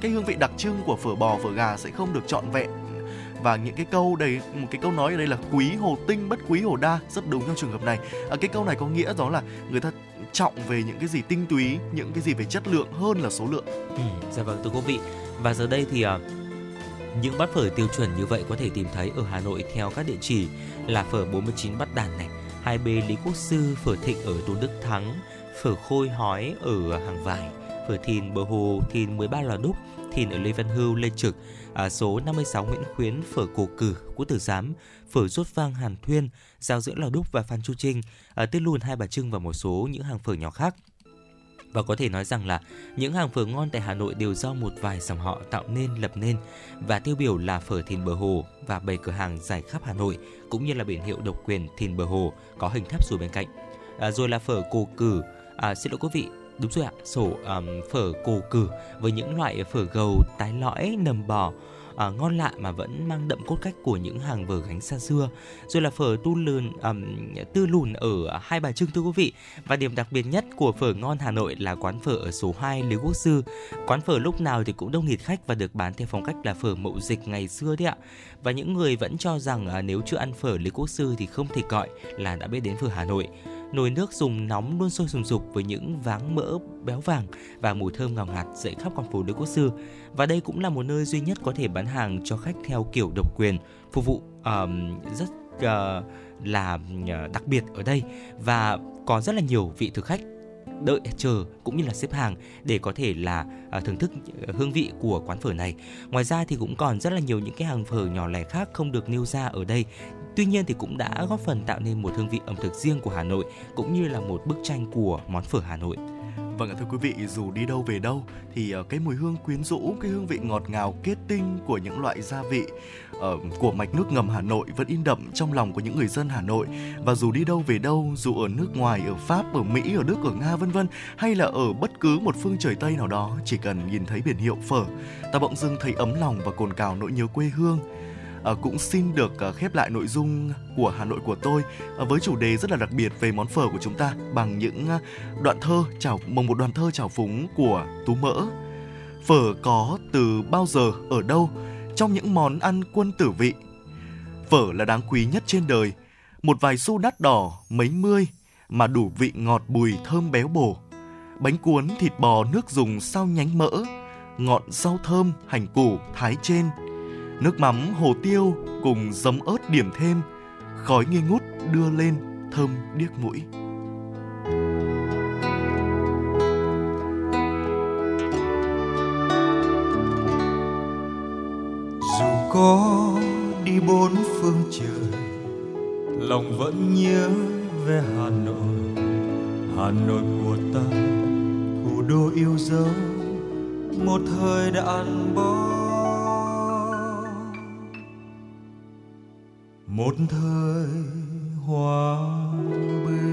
C: cái hương vị đặc trưng của phở bò phở gà sẽ không được trọn vẹn. Và những cái câu đấy một cái câu nói ở đây là quý hồ tinh bất quý hồ đa rất đúng trong trường hợp này. À, cái câu này có nghĩa đó là người ta trọng về những cái gì tinh túy những cái gì về chất lượng hơn là số lượng.
D: Ừ, dạ vâng thưa quý vị. Và giờ đây thì uh, những bát phở tiêu chuẩn như vậy có thể tìm thấy ở Hà Nội theo các địa chỉ là phở 49 Bát Đàn này, hai b Lý Quốc Sư, phở Thịnh ở Tôn Đức Thắng, phở Khôi Hói ở Hàng Vải, phở Thìn Bờ Hồ, Thìn 13 Lò Đúc, Thìn ở Lê Văn Hưu, Lê Trực, à, số 56 Nguyễn Khuyến, phở Cổ Cử, Quốc Tử Giám, phở Rốt Vang Hàn Thuyên, Giao giữa Lò Đúc và Phan Chu Trinh, à, Tết Lùn Hai Bà Trưng và một số những hàng phở nhỏ khác. Và có thể nói rằng là những hàng phở ngon tại Hà Nội đều do một vài dòng họ tạo nên lập nên và tiêu biểu là phở Thìn Bờ Hồ và bảy cửa hàng dài khắp Hà Nội cũng như là biển hiệu độc quyền Thìn Bờ Hồ có hình tháp dù bên cạnh. À, rồi là phở Cổ Cử, à, xin lỗi quý vị, Đúng rồi ạ, sổ um, phở cổ cử với những loại phở gầu, tái lõi, nầm bò, à, ngon lạ mà vẫn mang đậm cốt cách của những hàng vở gánh xa xưa. Rồi là phở tu lùn um, tư lùn ở Hai Bà Trưng thưa quý vị. Và điểm đặc biệt nhất của phở ngon Hà Nội là quán phở ở số 2 Lý Quốc Sư. Quán phở lúc nào thì cũng đông nghịt khách và được bán theo phong cách là phở mậu dịch ngày xưa đấy ạ. Và những người vẫn cho rằng uh, nếu chưa ăn phở Lý Quốc Sư thì không thể gọi là đã biết đến phở Hà Nội nồi nước dùng nóng luôn sôi sùng sục với những váng mỡ béo vàng và mùi thơm ngào ngạt dậy khắp con phố Đức Quốc Sư. Và đây cũng là một nơi duy nhất có thể bán hàng cho khách theo kiểu độc quyền, phục vụ um, rất uh, là uh, đặc biệt ở đây và có rất là nhiều vị thực khách đợi chờ cũng như là xếp hàng để có thể là ờ, thưởng thức hương vị của quán phở này. Ngoài ra thì cũng còn rất là nhiều những cái hàng phở nhỏ lẻ khác không được nêu ra ở đây Tuy nhiên thì cũng đã góp phần tạo nên một hương vị ẩm thực riêng của Hà Nội cũng như là một bức tranh của món phở Hà Nội.
C: Vâng ạ thưa quý vị, dù đi đâu về đâu thì ờ, cái mùi hương quyến rũ, cái hương vị ngọt ngào kết tinh của những loại gia vị uh, của mạch nước ngầm Hà Nội vẫn in đậm trong lòng của những người dân Hà Nội. Và dù đi đâu về đâu, dù ở nước ngoài, ở Pháp, ở Mỹ, ở Đức, ở Nga vân vân hay là ở bất cứ một phương trời Tây nào đó, chỉ cần nhìn thấy biển hiệu phở, ta bỗng dưng thấy ấm lòng và cồn cào nỗi nhớ quê hương Ờ, cũng xin được ờ, khép lại nội dung của Hà Nội của tôi ờ, với chủ đề rất là đặc biệt về món phở của chúng ta bằng những đoạn thơ chào bằng một đoạn thơ chào phúng của Tú Mỡ. Phở có từ bao giờ ở đâu trong những món ăn quân tử vị. Phở là đáng quý nhất trên đời, một vài xu đắt đỏ mấy mươi mà đủ vị ngọt bùi thơm béo bổ. Bánh cuốn thịt bò nước dùng sao nhánh mỡ, ngọn rau thơm hành củ thái trên nước mắm hồ tiêu cùng giấm ớt điểm thêm, khói nghi ngút đưa lên thơm điếc mũi.
I: Dù có đi bốn phương trời, lòng vẫn nhớ về Hà Nội. Hà Nội của ta, thủ đô yêu dấu, một thời đã ăn bó một thời hòa bình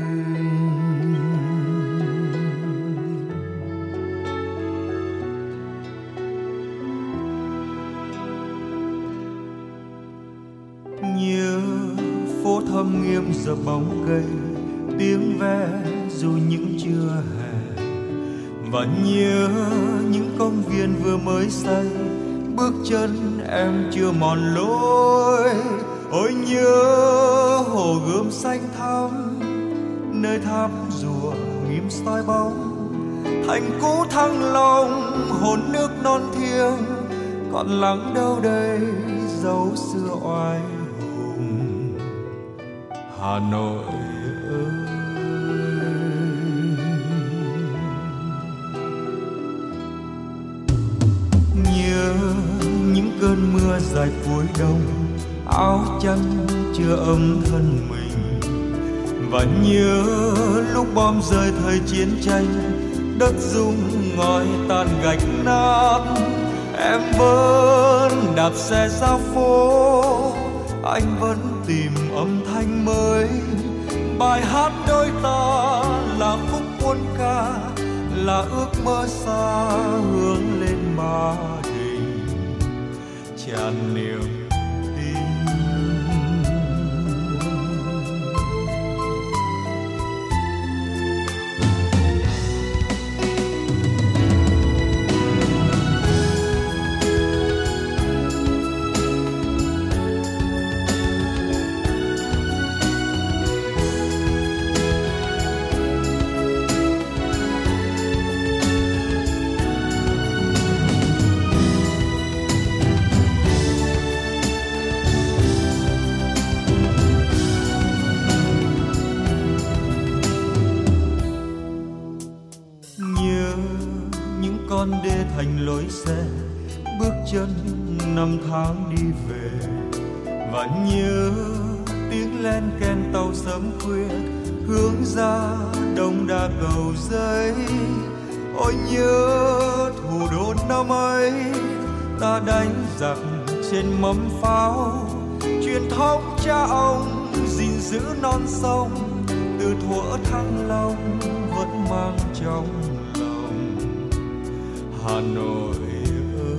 I: nhớ phố thâm nghiêm giờ bóng cây, tiếng ve dù những chưa hè. Và nhớ những công viên vừa mới xây, bước chân em chưa mòn lối ôi nhớ hồ gươm xanh thắm, nơi tháp rùa nghiêm soi bóng. Thành cũ thăng long, hồn nước non thiêng, còn lắng đâu đây dấu xưa oai hùng. Hà nội ơi, nhớ những cơn mưa dài cuối đông áo chăn chưa ấm thân mình. Và nhớ lúc bom rơi thời chiến tranh, đất rung ngói tan gạch nát. Em vẫn đạp xe ra phố, anh vẫn tìm âm thanh mới. Bài hát đôi ta là khúc quân ca, là ước mơ xa hướng lên ba đình. Tràn niềm bước chân năm tháng đi về. Và nhớ tiếng len ken tàu sớm khuya, hướng ra đông đa cầu giấy. Ôi nhớ thủ đô năm ấy, ta đánh giặc trên mâm pháo. Truyền thống cha ông gìn giữ non sông, từ thuở thăng long vẫn mang trong hà nội ơi.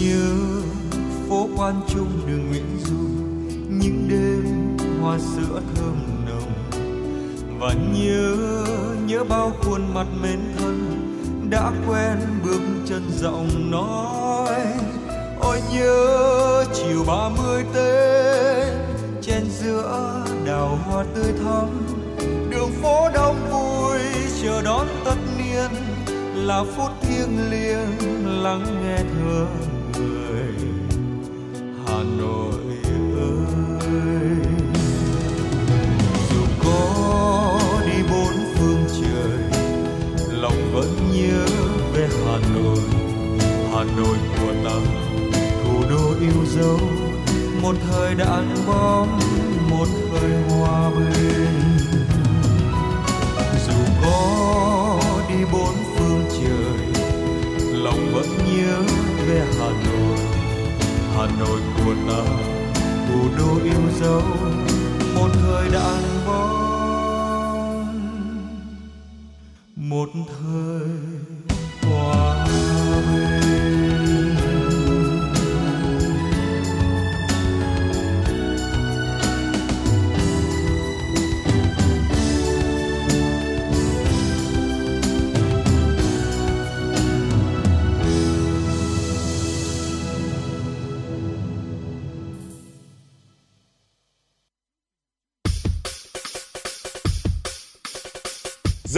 I: Nhớ phố quan trung đường nguyễn du, những đêm hoa sữa thơm nồng. Và nhớ nhớ bao khuôn mặt mến thân đã quen bước chân giọng nói. Ôi nhớ chiều ba mươi tết giữa đào hoa tươi thắm. Đường phố đông vui, chờ đón tất niên. Là phút thiêng liêng lắng nghe thơ người hà nội ơi. Dù có đi bốn phương trời, lòng vẫn nhớ về hà nội. Hà nội của ta, thủ đô yêu dấu. Một thời đạn bom một hơi hoa bên. Dù có đi bốn phương trời, lòng vẫn nhớ về hà nội. Hà nội của ta, thủ đô yêu dấu, một thời đàn bom một thời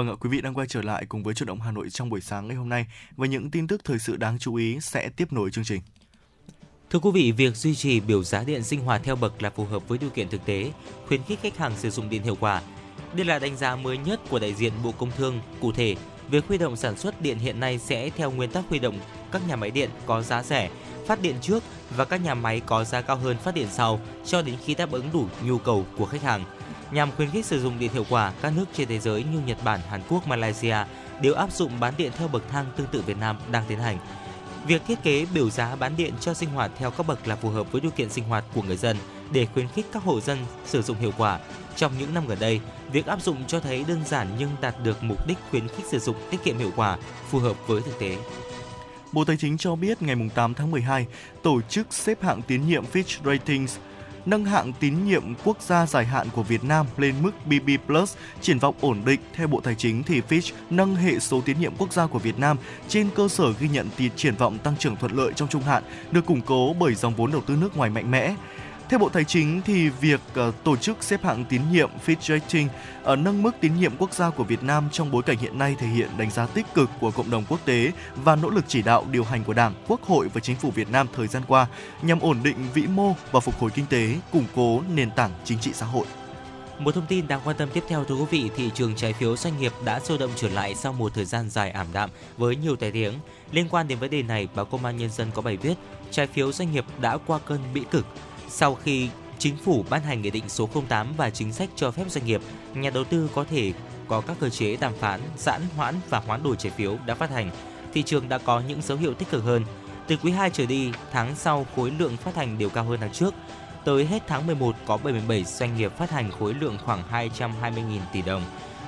C: Vâng ạ, quý vị đang quay trở lại cùng với chủ động Hà Nội trong buổi sáng ngày hôm nay và những tin tức thời sự đáng chú ý sẽ tiếp nối chương trình.
D: Thưa quý vị, việc duy trì biểu giá điện sinh hoạt theo bậc là phù hợp với điều kiện thực tế, khuyến khích khách hàng sử dụng điện hiệu quả. Đây là đánh giá mới nhất của đại diện Bộ Công Thương. Cụ thể, việc huy động sản xuất điện hiện nay sẽ theo nguyên tắc huy động các nhà máy điện có giá rẻ, phát điện trước và các nhà máy có giá cao hơn phát điện sau cho đến khi đáp ứng đủ nhu cầu của khách hàng. Nhằm khuyến khích sử dụng điện hiệu quả, các nước trên thế giới như Nhật Bản, Hàn Quốc, Malaysia đều áp dụng bán điện theo bậc thang tương tự Việt Nam đang tiến hành. Việc thiết kế biểu giá bán điện cho sinh hoạt theo các bậc là phù hợp với điều kiện sinh hoạt của người dân để khuyến khích các hộ dân sử dụng hiệu quả. Trong những năm gần đây, việc áp dụng cho thấy đơn giản nhưng đạt được mục đích khuyến khích sử dụng tiết kiệm hiệu quả, phù hợp với thực tế.
C: Bộ Tài chính cho biết ngày 8 tháng 12, tổ chức xếp hạng tín nhiệm Fitch Ratings nâng hạng tín nhiệm quốc gia dài hạn của Việt Nam lên mức BB+, triển vọng ổn định. Theo Bộ Tài chính thì Fitch nâng hệ số tín nhiệm quốc gia của Việt Nam trên cơ sở ghi nhận tiền triển vọng tăng trưởng thuận lợi trong trung hạn, được củng cố bởi dòng vốn đầu tư nước ngoài mạnh mẽ. Theo Bộ Tài chính thì việc ờ, tổ chức xếp hạng tín nhiệm Fitch Rating ở ờ, nâng mức tín nhiệm quốc gia của Việt Nam trong bối cảnh hiện nay thể hiện đánh giá tích cực của cộng đồng quốc tế và nỗ lực chỉ đạo điều hành của Đảng, Quốc hội và Chính phủ Việt Nam thời gian qua nhằm ổn định vĩ mô và phục hồi kinh tế, củng cố nền tảng chính trị xã hội.
D: Một thông tin đáng quan tâm tiếp theo thưa quý vị, thị trường trái phiếu doanh nghiệp đã sôi động trở lại sau một thời gian dài ảm đạm với nhiều tai tiếng. Liên quan đến vấn đề này, báo Công an Nhân dân có bài viết trái phiếu doanh nghiệp đã qua cơn bĩ cực sau khi chính phủ ban hành nghị định số 08 và chính sách cho phép doanh nghiệp, nhà đầu tư có thể có các cơ chế đàm phán, giãn hoãn và hoán đổi trái phiếu đã phát hành. Thị trường đã có những dấu hiệu tích cực hơn. Từ quý 2 trở đi, tháng sau khối lượng phát hành đều cao hơn tháng trước. Tới hết tháng 11 có 77 doanh nghiệp phát hành khối lượng khoảng 220.000 tỷ đồng.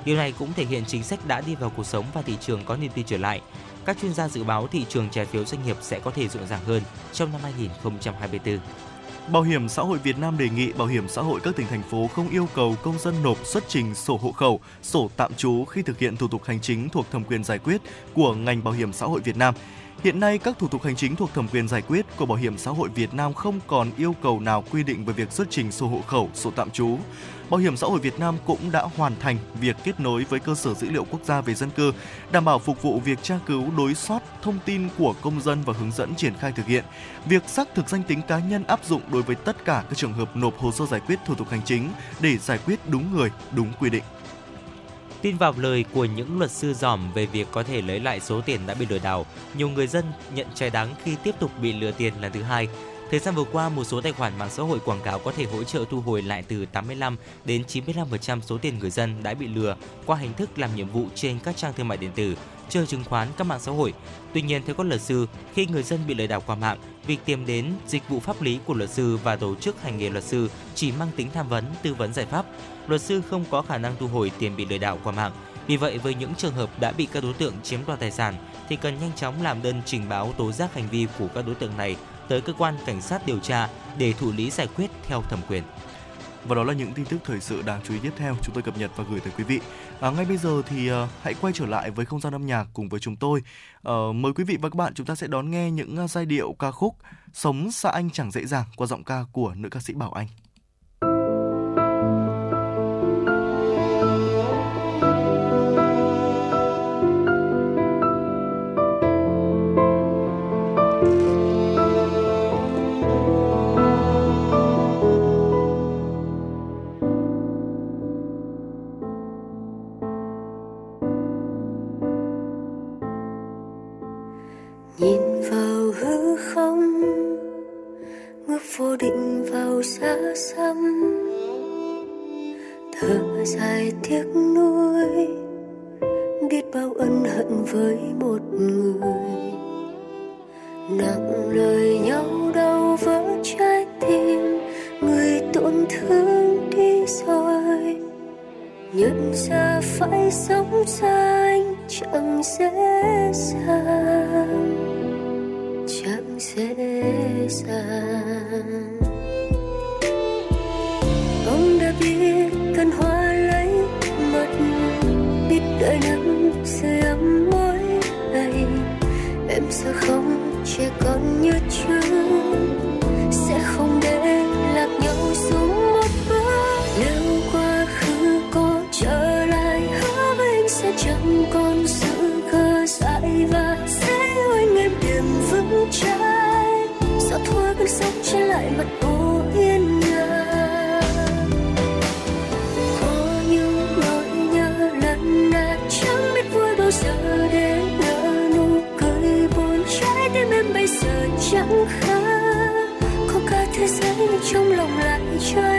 D: Điều này cũng thể hiện chính sách đã đi vào cuộc sống và thị trường có niềm tin trở lại. Các chuyên gia dự báo thị trường trái phiếu doanh nghiệp sẽ có thể rộn ràng hơn trong năm 2024.
C: Bảo hiểm xã hội Việt Nam đề nghị bảo hiểm xã hội các tỉnh thành phố không yêu cầu công dân nộp xuất trình sổ hộ khẩu, sổ tạm trú khi thực hiện thủ tục hành chính thuộc thẩm quyền giải quyết của ngành bảo hiểm xã hội Việt Nam. Hiện nay, các thủ tục hành chính thuộc thẩm quyền giải quyết của Bảo hiểm xã hội Việt Nam không còn yêu cầu nào quy định về việc xuất trình sổ hộ khẩu, sổ tạm trú. Bảo hiểm xã hội Việt Nam cũng đã hoàn thành việc kết nối với cơ sở dữ liệu quốc gia về dân cư, đảm bảo phục vụ việc tra cứu đối soát thông tin của công dân và hướng dẫn triển khai thực hiện. Việc xác thực danh tính cá nhân áp dụng đối với tất cả các trường hợp nộp hồ sơ giải quyết thủ tục hành chính để giải quyết đúng người, đúng quy định.
D: Tin vào lời của những luật sư giỏm về việc có thể lấy lại số tiền đã bị lừa đảo, nhiều người dân nhận trái đắng khi tiếp tục bị lừa tiền lần thứ hai. Thời gian vừa qua, một số tài khoản mạng xã hội quảng cáo có thể hỗ trợ thu hồi lại từ 85 đến 95% số tiền người dân đã bị lừa qua hình thức làm nhiệm vụ trên các trang thương mại điện tử, chơi chứng khoán, các mạng xã hội. Tuy nhiên, theo các luật sư, khi người dân bị lừa đảo qua mạng, việc tìm đến dịch vụ pháp lý của luật sư và tổ chức hành nghề luật sư chỉ mang tính tham vấn, tư vấn giải pháp. Luật sư không có khả năng thu hồi tiền bị lừa đảo qua mạng. Vì vậy, với những trường hợp đã bị các đối tượng chiếm đoạt tài sản, thì cần nhanh chóng làm đơn trình báo tố giác hành vi của các đối tượng này tới cơ quan cảnh sát điều tra để thụ lý giải quyết theo thẩm quyền.
J: Và đó là những tin tức thời sự đáng chú ý tiếp theo chúng tôi cập nhật và gửi tới quý vị. À, ngay bây giờ thì uh, hãy quay trở lại với không gian âm nhạc cùng với chúng tôi. Uh, mời quý vị và các bạn chúng ta sẽ đón nghe những uh, giai điệu ca khúc Sống xa anh chẳng dễ dàng qua giọng ca của nữ ca sĩ Bảo Anh. each.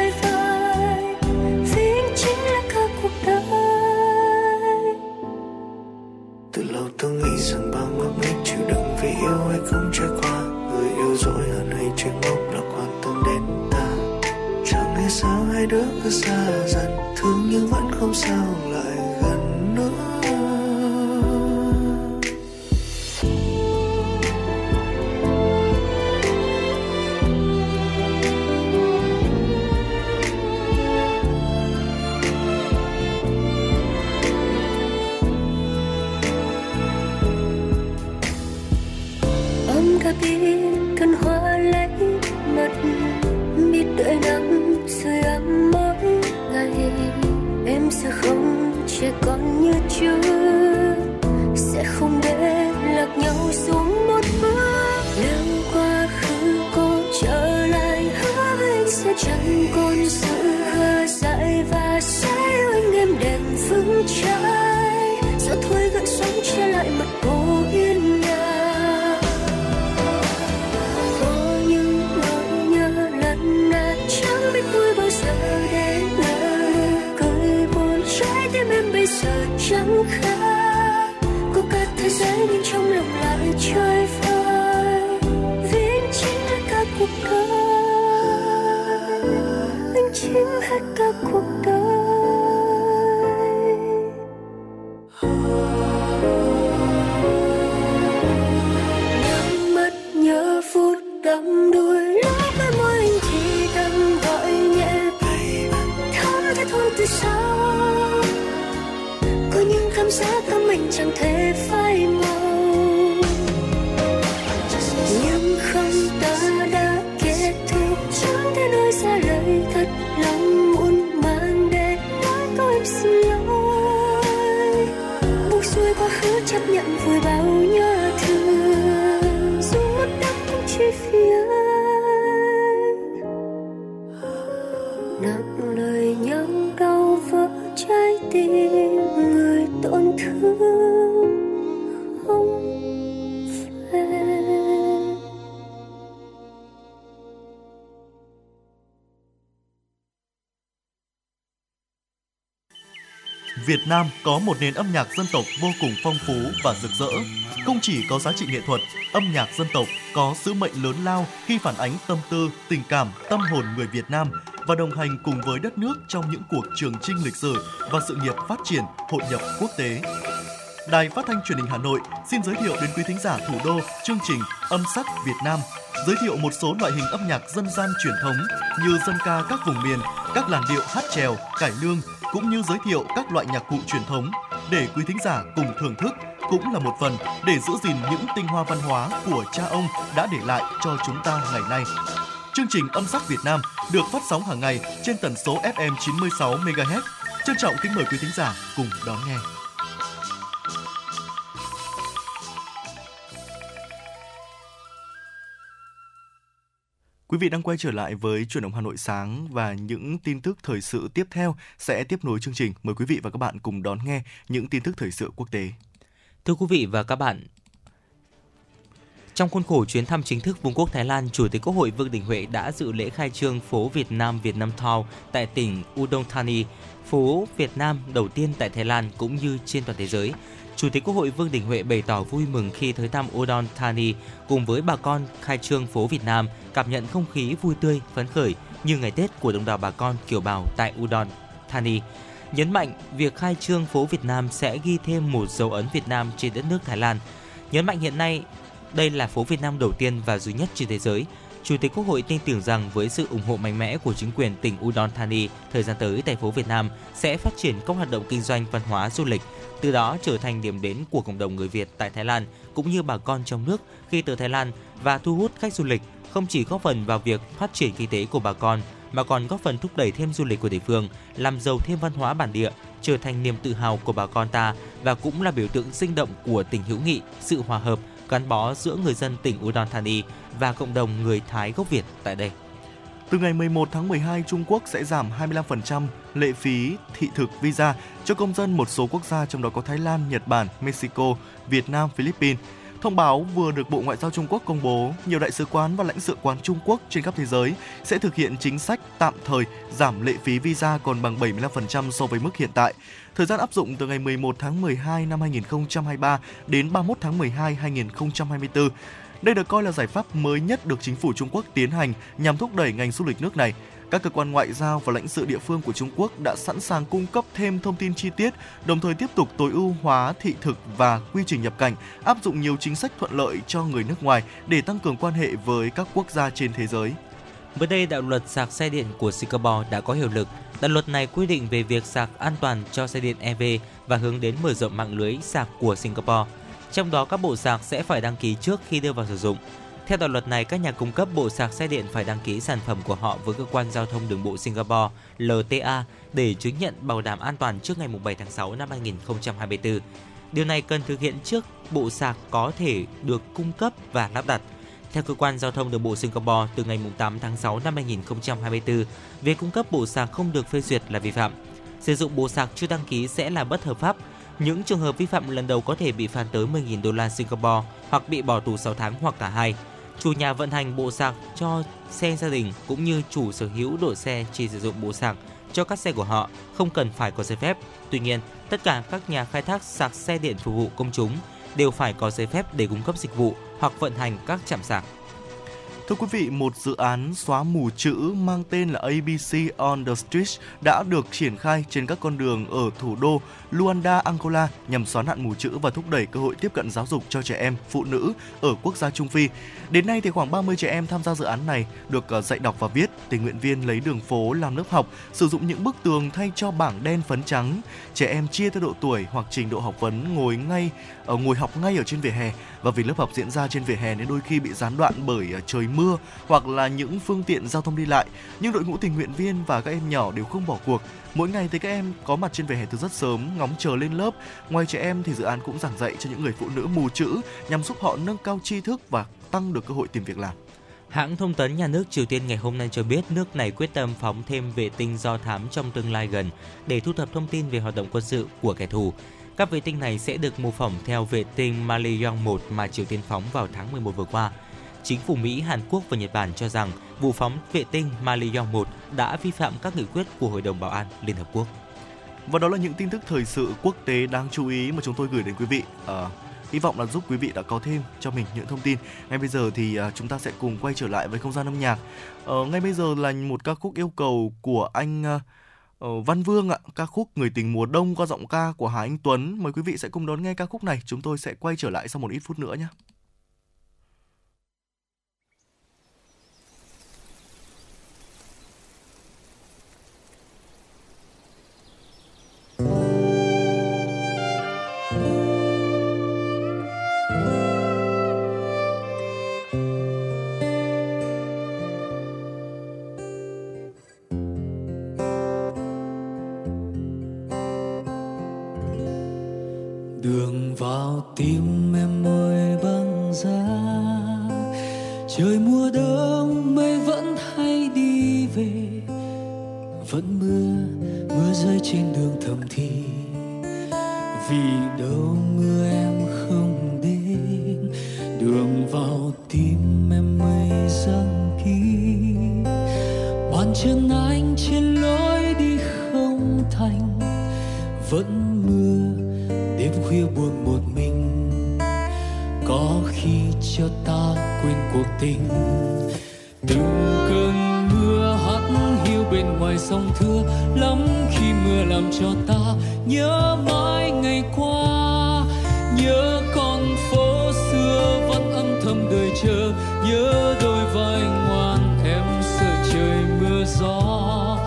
C: つ Việt Nam có một nền âm nhạc dân tộc vô cùng phong phú và rực rỡ. Không chỉ có giá trị nghệ thuật, âm nhạc dân tộc có sứ mệnh lớn lao khi phản ánh tâm tư, tình cảm, tâm hồn người Việt Nam và đồng hành cùng với đất nước trong những cuộc trường chinh lịch sử và sự nghiệp phát triển, hội nhập quốc tế. Đài Phát thanh Truyền hình Hà Nội xin giới thiệu đến quý thính giả thủ đô chương trình Âm sắc Việt Nam, giới thiệu một số loại hình âm nhạc dân gian truyền thống như dân ca các vùng miền, các làn điệu hát trèo, cải lương cũng như giới thiệu các loại nhạc cụ truyền thống để quý thính giả cùng thưởng thức cũng là một phần để giữ gìn những tinh hoa văn hóa của cha ông đã để lại cho chúng ta ngày nay. Chương trình Âm sắc Việt Nam được phát sóng hàng ngày trên tần số FM 96 MHz. Trân trọng kính mời quý thính giả cùng đón nghe. Quý vị đang quay trở lại với chuyển động Hà Nội sáng và những tin tức thời sự tiếp theo sẽ tiếp nối chương trình. Mời quý vị và các bạn cùng đón nghe những tin tức thời sự quốc tế.
D: Thưa quý vị và các bạn, trong khuôn khổ chuyến thăm chính thức Vương quốc Thái Lan, Chủ tịch Quốc hội Vương Đình Huệ đã dự lễ khai trương phố Việt Nam Việt Nam Town tại tỉnh Udon Thani, phố Việt Nam đầu tiên tại Thái Lan cũng như trên toàn thế giới. Chủ tịch Quốc hội Vương Đình Huệ bày tỏ vui mừng khi tới thăm Udon Thani cùng với bà con khai trương phố Việt Nam, cảm nhận không khí vui tươi, phấn khởi như ngày Tết của đồng bào bà con kiều bào tại Udon Thani. Nhấn mạnh việc khai trương phố Việt Nam sẽ ghi thêm một dấu ấn Việt Nam trên đất nước Thái Lan. Nhấn mạnh hiện nay đây là phố Việt Nam đầu tiên và duy nhất trên thế giới. Chủ tịch Quốc hội tin tưởng rằng với sự ủng hộ mạnh mẽ của chính quyền tỉnh Udon Thani, thời gian tới thành phố Việt Nam sẽ phát triển các hoạt động kinh doanh văn hóa du lịch, từ đó trở thành điểm đến của cộng đồng người Việt tại Thái Lan cũng như bà con trong nước khi tới Thái Lan và thu hút khách du lịch không chỉ góp phần vào việc phát triển kinh tế của bà con mà còn góp phần thúc đẩy thêm du lịch của địa phương, làm giàu thêm văn hóa bản địa, trở thành niềm tự hào của bà con ta và cũng là biểu tượng sinh động của tình hữu nghị, sự hòa hợp, gắn bó giữa người dân tỉnh Udon Thani và cộng đồng người Thái gốc Việt tại đây.
C: Từ ngày 11 tháng 12, Trung Quốc sẽ giảm 25% lệ phí thị thực visa cho công dân một số quốc gia trong đó có Thái Lan, Nhật Bản, Mexico, Việt Nam, Philippines. Thông báo vừa được Bộ Ngoại giao Trung Quốc công bố, nhiều đại sứ quán và lãnh sự quán Trung Quốc trên khắp thế giới sẽ thực hiện chính sách tạm thời giảm lệ phí visa còn bằng 75% so với mức hiện tại. Thời gian áp dụng từ ngày 11 tháng 12 năm 2023 đến 31 tháng 12 2024. Đây được coi là giải pháp mới nhất được chính phủ Trung Quốc tiến hành nhằm thúc đẩy ngành du lịch nước này. Các cơ quan ngoại giao và lãnh sự địa phương của Trung Quốc đã sẵn sàng cung cấp thêm thông tin chi tiết, đồng thời tiếp tục tối ưu hóa thị thực và quy trình nhập cảnh, áp dụng nhiều chính sách thuận lợi cho người nước ngoài để tăng cường quan hệ với các quốc gia trên thế giới.
D: Mới đây, đạo luật sạc xe điện của Singapore đã có hiệu lực. Đạo luật này quy định về việc sạc an toàn cho xe điện EV và hướng đến mở rộng mạng lưới sạc của Singapore. Trong đó các bộ sạc sẽ phải đăng ký trước khi đưa vào sử dụng. Theo đạo luật này, các nhà cung cấp bộ sạc xe điện phải đăng ký sản phẩm của họ với cơ quan giao thông đường bộ Singapore LTA để chứng nhận bảo đảm an toàn trước ngày 7 tháng 6 năm 2024. Điều này cần thực hiện trước bộ sạc có thể được cung cấp và lắp đặt. Theo cơ quan giao thông đường bộ Singapore, từ ngày 8 tháng 6 năm 2024, việc cung cấp bộ sạc không được phê duyệt là vi phạm. Sử dụng bộ sạc chưa đăng ký sẽ là bất hợp pháp. Những trường hợp vi phạm lần đầu có thể bị phạt tới 10.000 đô la Singapore hoặc bị bỏ tù 6 tháng hoặc cả hai. Chủ nhà vận hành bộ sạc cho xe gia đình cũng như chủ sở hữu đội xe chỉ sử dụng bộ sạc cho các xe của họ không cần phải có giấy phép. Tuy nhiên, tất cả các nhà khai thác sạc xe điện phục vụ công chúng đều phải có giấy phép để cung cấp dịch vụ hoặc vận hành các trạm sạc.
C: Thưa quý vị, một dự án xóa mù chữ mang tên là ABC on the Street đã được triển khai trên các con đường ở thủ đô Luanda, Angola nhằm xóa nạn mù chữ và thúc đẩy cơ hội tiếp cận giáo dục cho trẻ em, phụ nữ ở quốc gia Trung Phi. Đến nay thì khoảng 30 trẻ em tham gia dự án này được ờ, dạy đọc và viết. Tình nguyện viên lấy đường phố làm lớp học, sử dụng những bức tường thay cho bảng đen phấn trắng. Trẻ em chia theo độ tuổi hoặc trình độ học vấn ngồi ngay ở ngồi học ngay ở trên vỉa hè và vì lớp học diễn ra trên vỉa hè nên đôi khi bị gián đoạn bởi uh, trời mưa hoặc là những phương tiện giao thông đi lại. Nhưng đội ngũ tình nguyện viên và các em nhỏ đều không bỏ cuộc. Mỗi ngày thì các em có mặt trên vỉa hè từ rất sớm, ngóng chờ lên lớp. Ngoài trẻ em thì dự án cũng giảng dạy cho những người phụ nữ mù chữ nhằm giúp họ nâng cao tri thức và tăng được cơ hội tìm việc làm.
D: Hãng thông tấn nhà nước Triều Tiên ngày hôm nay cho biết nước này quyết tâm phóng thêm vệ tinh do thám trong tương lai gần để thu thập thông tin về hoạt động quân sự của kẻ thù. Các vệ tinh này sẽ được mô phỏng theo vệ tinh Malayong 1 mà Triều Tiên phóng vào tháng 11 vừa qua. Chính phủ Mỹ, Hàn Quốc và Nhật Bản cho rằng vụ phóng vệ tinh Malayong 1 đã vi phạm các nghị quyết của Hội đồng Bảo an Liên Hợp Quốc.
C: Và đó là những tin tức thời sự quốc tế đáng chú ý mà chúng tôi gửi đến quý vị. À, hy vọng là giúp quý vị đã có thêm cho mình những thông tin. Ngay bây giờ thì à, chúng ta sẽ cùng quay trở lại với không gian âm nhạc. À, ngay bây giờ là một ca khúc yêu cầu của anh uh, Ờ, Văn Vương ạ, ca khúc Người tình mùa đông qua giọng ca của Hà Anh Tuấn. Mời quý vị sẽ cùng đón nghe ca khúc này. Chúng tôi sẽ quay trở lại sau một ít phút nữa nhé.
K: Tim tình. Từng cơn mưa hát hiu bên ngoài sông thưa, lắm khi mưa làm cho ta nhớ mãi ngày qua. Nhớ con phố xưa vẫn âm thầm đợi chờ, nhớ đôi vai ngoan em sợ trời mưa gió.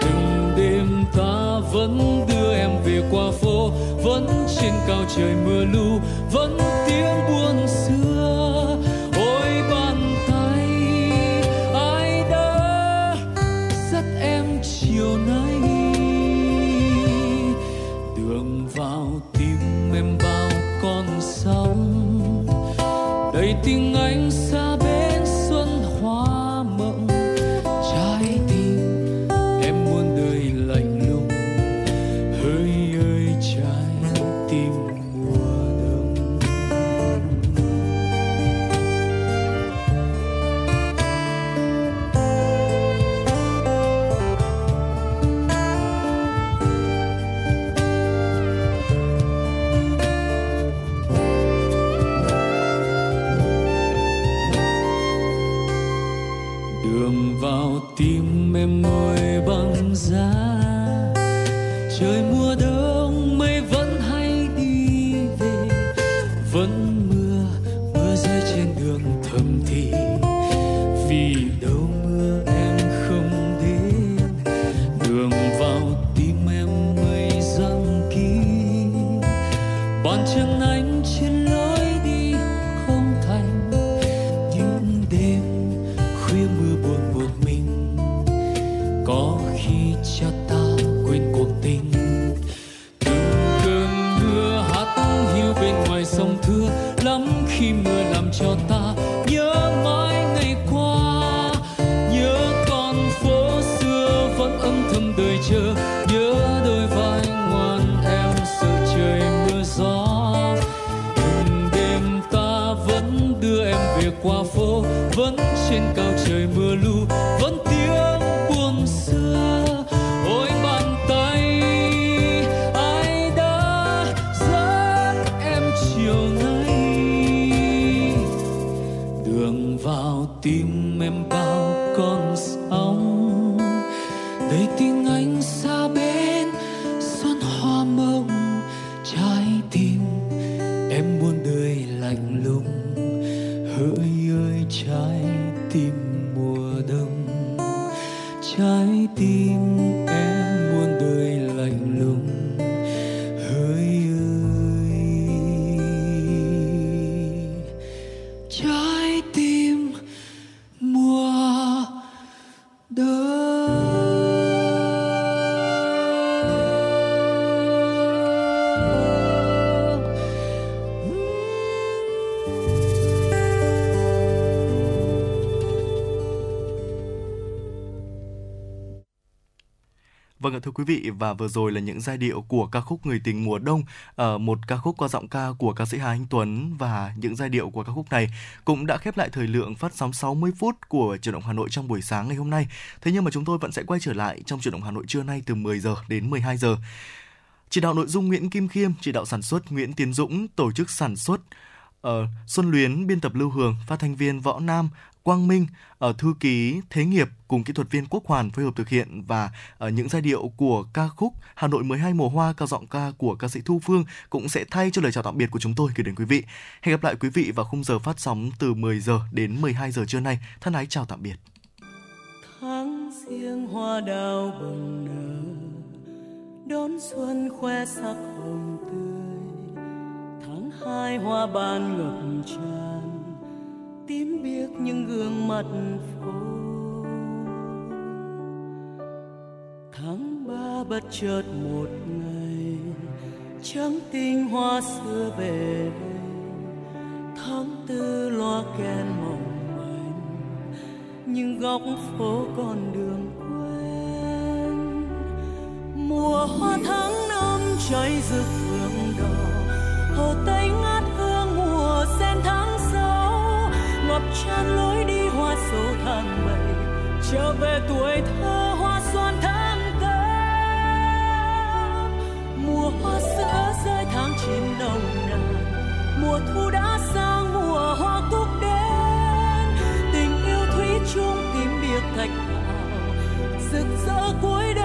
K: Từng đêm ta vẫn đưa em về qua phố, vẫn trên cao trời mưa lu, vẫn tiếng buồn xa
C: quý vị và vừa rồi là những giai điệu của ca khúc Người tình mùa đông, ở một ca khúc qua giọng ca của ca sĩ Hà Anh Tuấn và những giai điệu của ca khúc này cũng đã khép lại thời lượng phát sóng 60 phút của chuyển động Hà Nội trong buổi sáng ngày hôm nay. Thế nhưng mà chúng tôi vẫn sẽ quay trở lại trong chuyển động Hà Nội trưa nay từ 10 giờ đến 12 giờ. Chỉ đạo nội dung Nguyễn Kim Khiêm, chỉ đạo sản xuất Nguyễn Tiến Dũng, tổ chức sản xuất uh, Xuân Luyến, biên tập Lưu Hường, phát thanh viên Võ Nam, Quang Minh, ở thư ký Thế Nghiệp cùng kỹ thuật viên Quốc Hoàn phối hợp thực hiện và ở những giai điệu của ca khúc Hà Nội 12 mùa hoa ca giọng ca của ca sĩ Thu Phương cũng sẽ thay cho lời chào tạm biệt của chúng tôi gửi đến quý vị. Hẹn gặp lại quý vị vào khung giờ phát sóng từ 10 giờ đến 12 giờ trưa nay. Thân ái chào tạm biệt.
L: Tháng riêng hoa đào bừng nở đón xuân khoe sắc hồng tươi tháng hai hoa ban ngập tràn tím biếc những gương mặt phố tháng ba bất chợt một ngày, trắng tinh hoa xưa về đây. Tháng tư loa kèn mỏng manh những góc phố con đường quen. Mùa hoa tháng năm cháy rực phượng đỏ, hồ tây ngát ngập tràn lối đi hoa sầu tháng bảy, trở về tuổi thơ hoa xoan tháng tám mùa hoa sữa rơi tháng chín nồng nàn, mùa thu đã sang, mùa hoa cúc đến tình yêu thủy chung tím biệt thạch thảo, rực rỡ cuối đời.